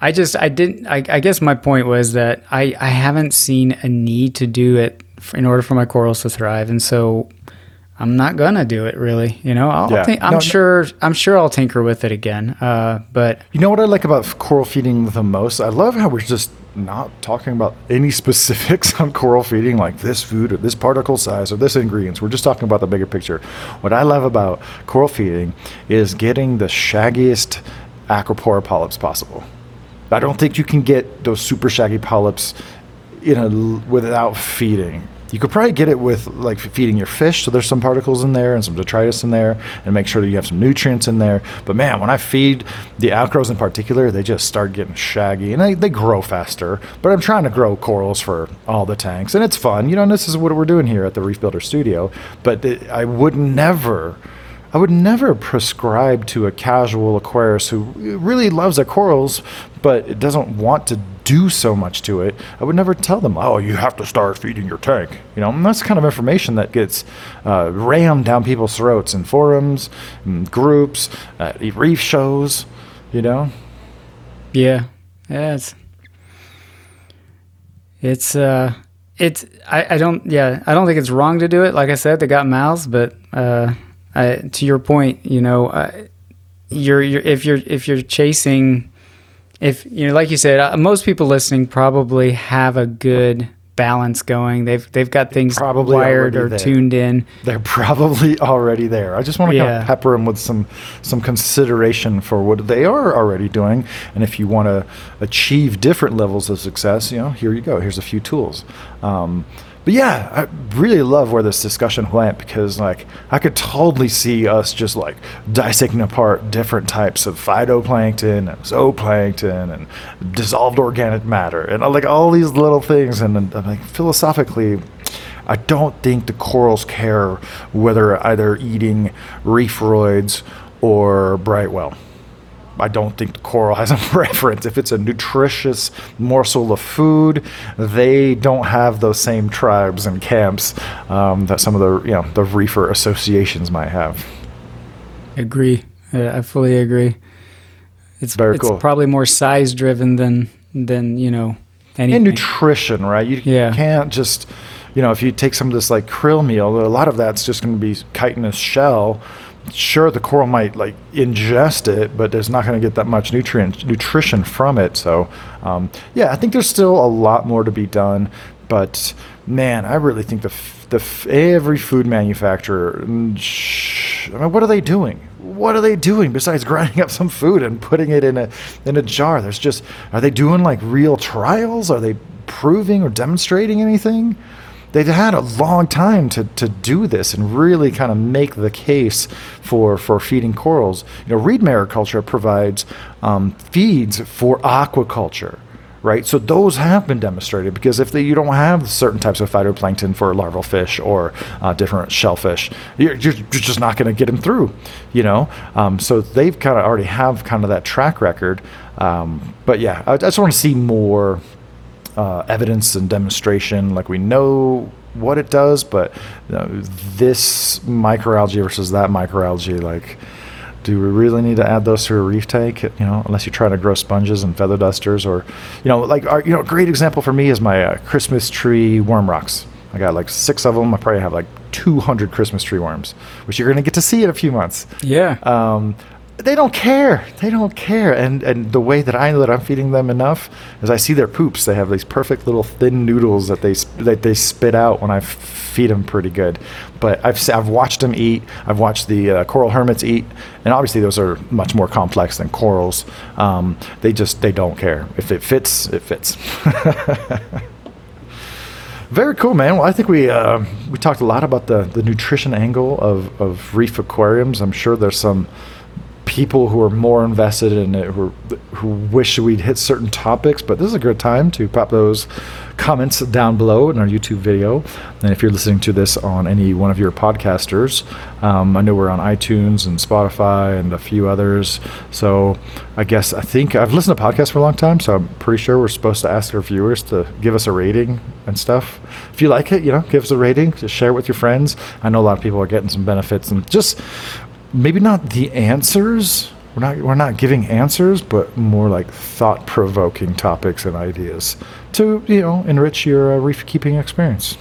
I just I didn't. I, I guess my point was that I I haven't seen a need to do it in order for my corals to thrive, and so. I'm not gonna do it really, you know. I'll Yeah. think, I'm No, no. sure. I'm sure I'll tinker with it again. Uh, but you know what I like about coral feeding the most? I love how we're just not talking about any specifics on coral feeding, like this food or this particle size or this ingredients. We're just talking about the bigger picture. What I love about coral feeding is getting the shaggiest acropora polyps possible. I don't think you can get those super shaggy polyps in a without feeding. You could probably get it with like feeding your fish, so there's some particles in there and some detritus in there, and make sure that you have some nutrients in there. But man, when I feed the acros in particular, they just start getting shaggy and they, they grow faster. But I'm trying to grow corals for all the tanks, and it's fun. You know, and this is what we're doing here at the Reef Builder Studio. But it, I would never I would never prescribe to a casual aquarist who really loves their corals, but doesn't want to do so much to it. I would never tell them, "Oh, you have to start feeding your tank." You know, and that's kind of information that gets uh, rammed down people's throats in forums, in groups, reef shows. You know, Yeah, yeah, it's it's uh it's I, I don't yeah I don't think it's wrong to do it. Like I said, they got mouths, but uh, I, to your point, you know, uh, you're you're if you're if you're chasing, if you know, like you said, uh, most people listening probably have a good balance going. They've they've got things Probably wired or there. tuned in. they're probably already there. I just want to kind of pepper them with some some consideration for what they are already doing, and if you want to achieve different levels of success, you know, here you go. Here's a few tools. Um, but yeah, I really love where this discussion went because like I could totally see us just like dissecting apart different types of phytoplankton and zooplankton and dissolved organic matter and like all these little things and, and like philosophically I don't think the corals care whether either eating Reef-Roids or Brightwell. I don't think the coral has a preference. If it's a nutritious morsel of food, they don't have those same tribes and camps um, that some of the you know the reefer associations might have. Agree. I fully agree. It's Very it's cool. probably more size driven than than you know anything. And nutrition, right? You Yeah. can't just you know if you take some of this like krill meal, a lot of that's just going to be chitinous shell. Sure, the coral might like ingest it, but there's not going to get that much nutrient nutrition from it. So, um, yeah, I think there's still a lot more to be done. But man, I really think the f- the f- every food manufacturer, mm, sh- I mean, what are they doing? What are they doing besides grinding up some food and putting it in a in a jar? There's just are they doing like real trials? Are they proving or demonstrating anything? They've had a long time to, to do this and really kind of make the case for, for feeding corals. You know, reed mariculture provides um, feeds for aquaculture, right? So those have been demonstrated because if they, you don't have certain types of phytoplankton for larval fish or uh, different shellfish, you're, you're, just not going to get them through, you know? Um, so they've kind of already have kind of that track record. Um, but yeah, I, I just want to see more uh, evidence and demonstration. Like we know what it does, but you know, this microalgae versus that microalgae, like, do we really need to add those to a reef tank? You know, unless you're trying to grow sponges and feather dusters, or you know, like, our, you know, a great example for me is my uh, Christmas tree worm rocks. I got like six of them. I probably have like 200 Christmas tree worms, which you're going to get to see in a few months yeah. um, they don't care. They don't care. And and the way that I know that I'm feeding them enough is I see their poops. They have these perfect little thin noodles that they that they spit out when I feed them pretty good. But I've I've watched them eat. I've watched the uh, coral hermits eat, and obviously those are much more complex than corals. Um, they just they don't care. If it fits, it fits. Very cool, man. Well, I think we uh, we talked a lot about the, the nutrition angle of, of reef aquariums. I'm sure there's some people who are more invested in it who, who wish we'd hit certain topics, but this is a good time to pop those comments down below in our YouTube video. And if you're listening to this on any one of your podcasters, um, I know we're on iTunes and Spotify and a few others. So I guess I think I've listened to podcasts for a long time, so I'm pretty sure we're supposed to ask our viewers to give us a rating and stuff. If you like it, you know, give us a rating, just share it with your friends. I know a lot of people are getting some benefits and just maybe not the answers. We're not we're not giving answers, but more like thought provoking topics and ideas to you know enrich your uh, reef keeping experience.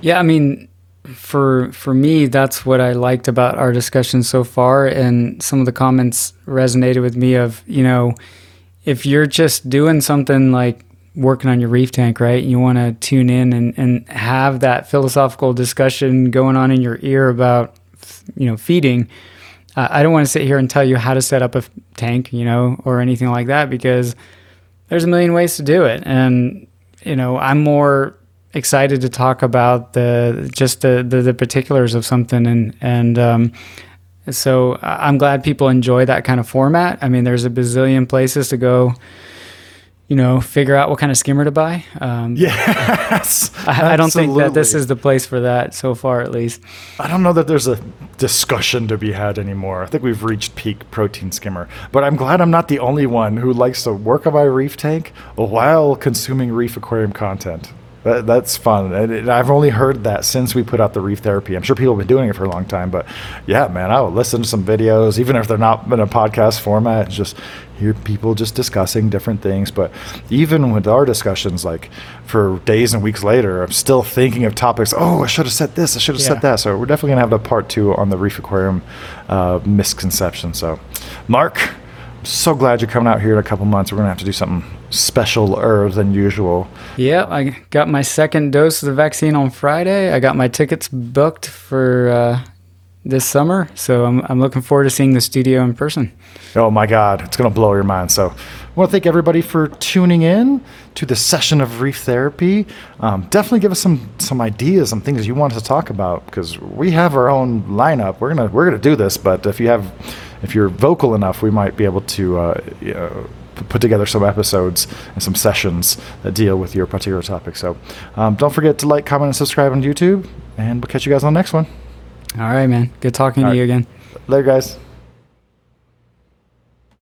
Yeah, I mean, for for me, that's what I liked about our discussion so far, and some of the comments resonated with me. Of you know, if you're just doing something like working on your reef tank, right? You want to tune in and and have that philosophical discussion going on in your ear about you know feeding. Uh, I don't want to sit here and tell you how to set up a f- tank, you know, or anything like that because there's a million ways to do it, and you know, I'm more excited to talk about the just the the, the particulars of something and and um, so I'm glad people enjoy that kind of format. I mean, there's a bazillion places to go, you know, figure out what kind of skimmer to buy. Um, Yes, I, I don't think that this is the place for that so far, at least. I don't know that there's a discussion to be had anymore. I think we've reached peak protein skimmer. But I'm glad I'm not the only one who likes to work on my reef tank while consuming reef aquarium content. That, that's fun. And I've only heard that since we put out the reef therapy. I'm sure people have been doing it for a long time. But yeah, man, I will listen to some videos, even if they're not in a podcast format, just hear people just discussing different things. But even with our discussions, like for days and weeks later, I'm still thinking of topics. Oh, I should have said this. I should have Yeah. said that. So we're definitely gonna have a part two on the reef aquarium uh, misconception. So, Mark, I'm so glad you're coming out here in a couple months. We're gonna have to do something specialer than usual. Yeah, I got my second dose of the vaccine on Friday. I got my tickets booked for uh, this summer. So I'm, I'm looking forward to seeing the studio in person. Oh my God, it's going to blow your mind. So, I want to thank everybody for tuning in to the session of Reef Therapy. Um, definitely give us some some ideas, some things you want us to talk about because we have our own lineup. We're gonna we're gonna do this, but if you have if you're vocal enough, we might be able to. Uh, you know, p- Put together some episodes and some sessions that deal with your particular topic. So, um, don't forget to like, comment, and subscribe on YouTube. And we'll catch you guys on the next one. All right, man. Good talking All to you again. Later, guys.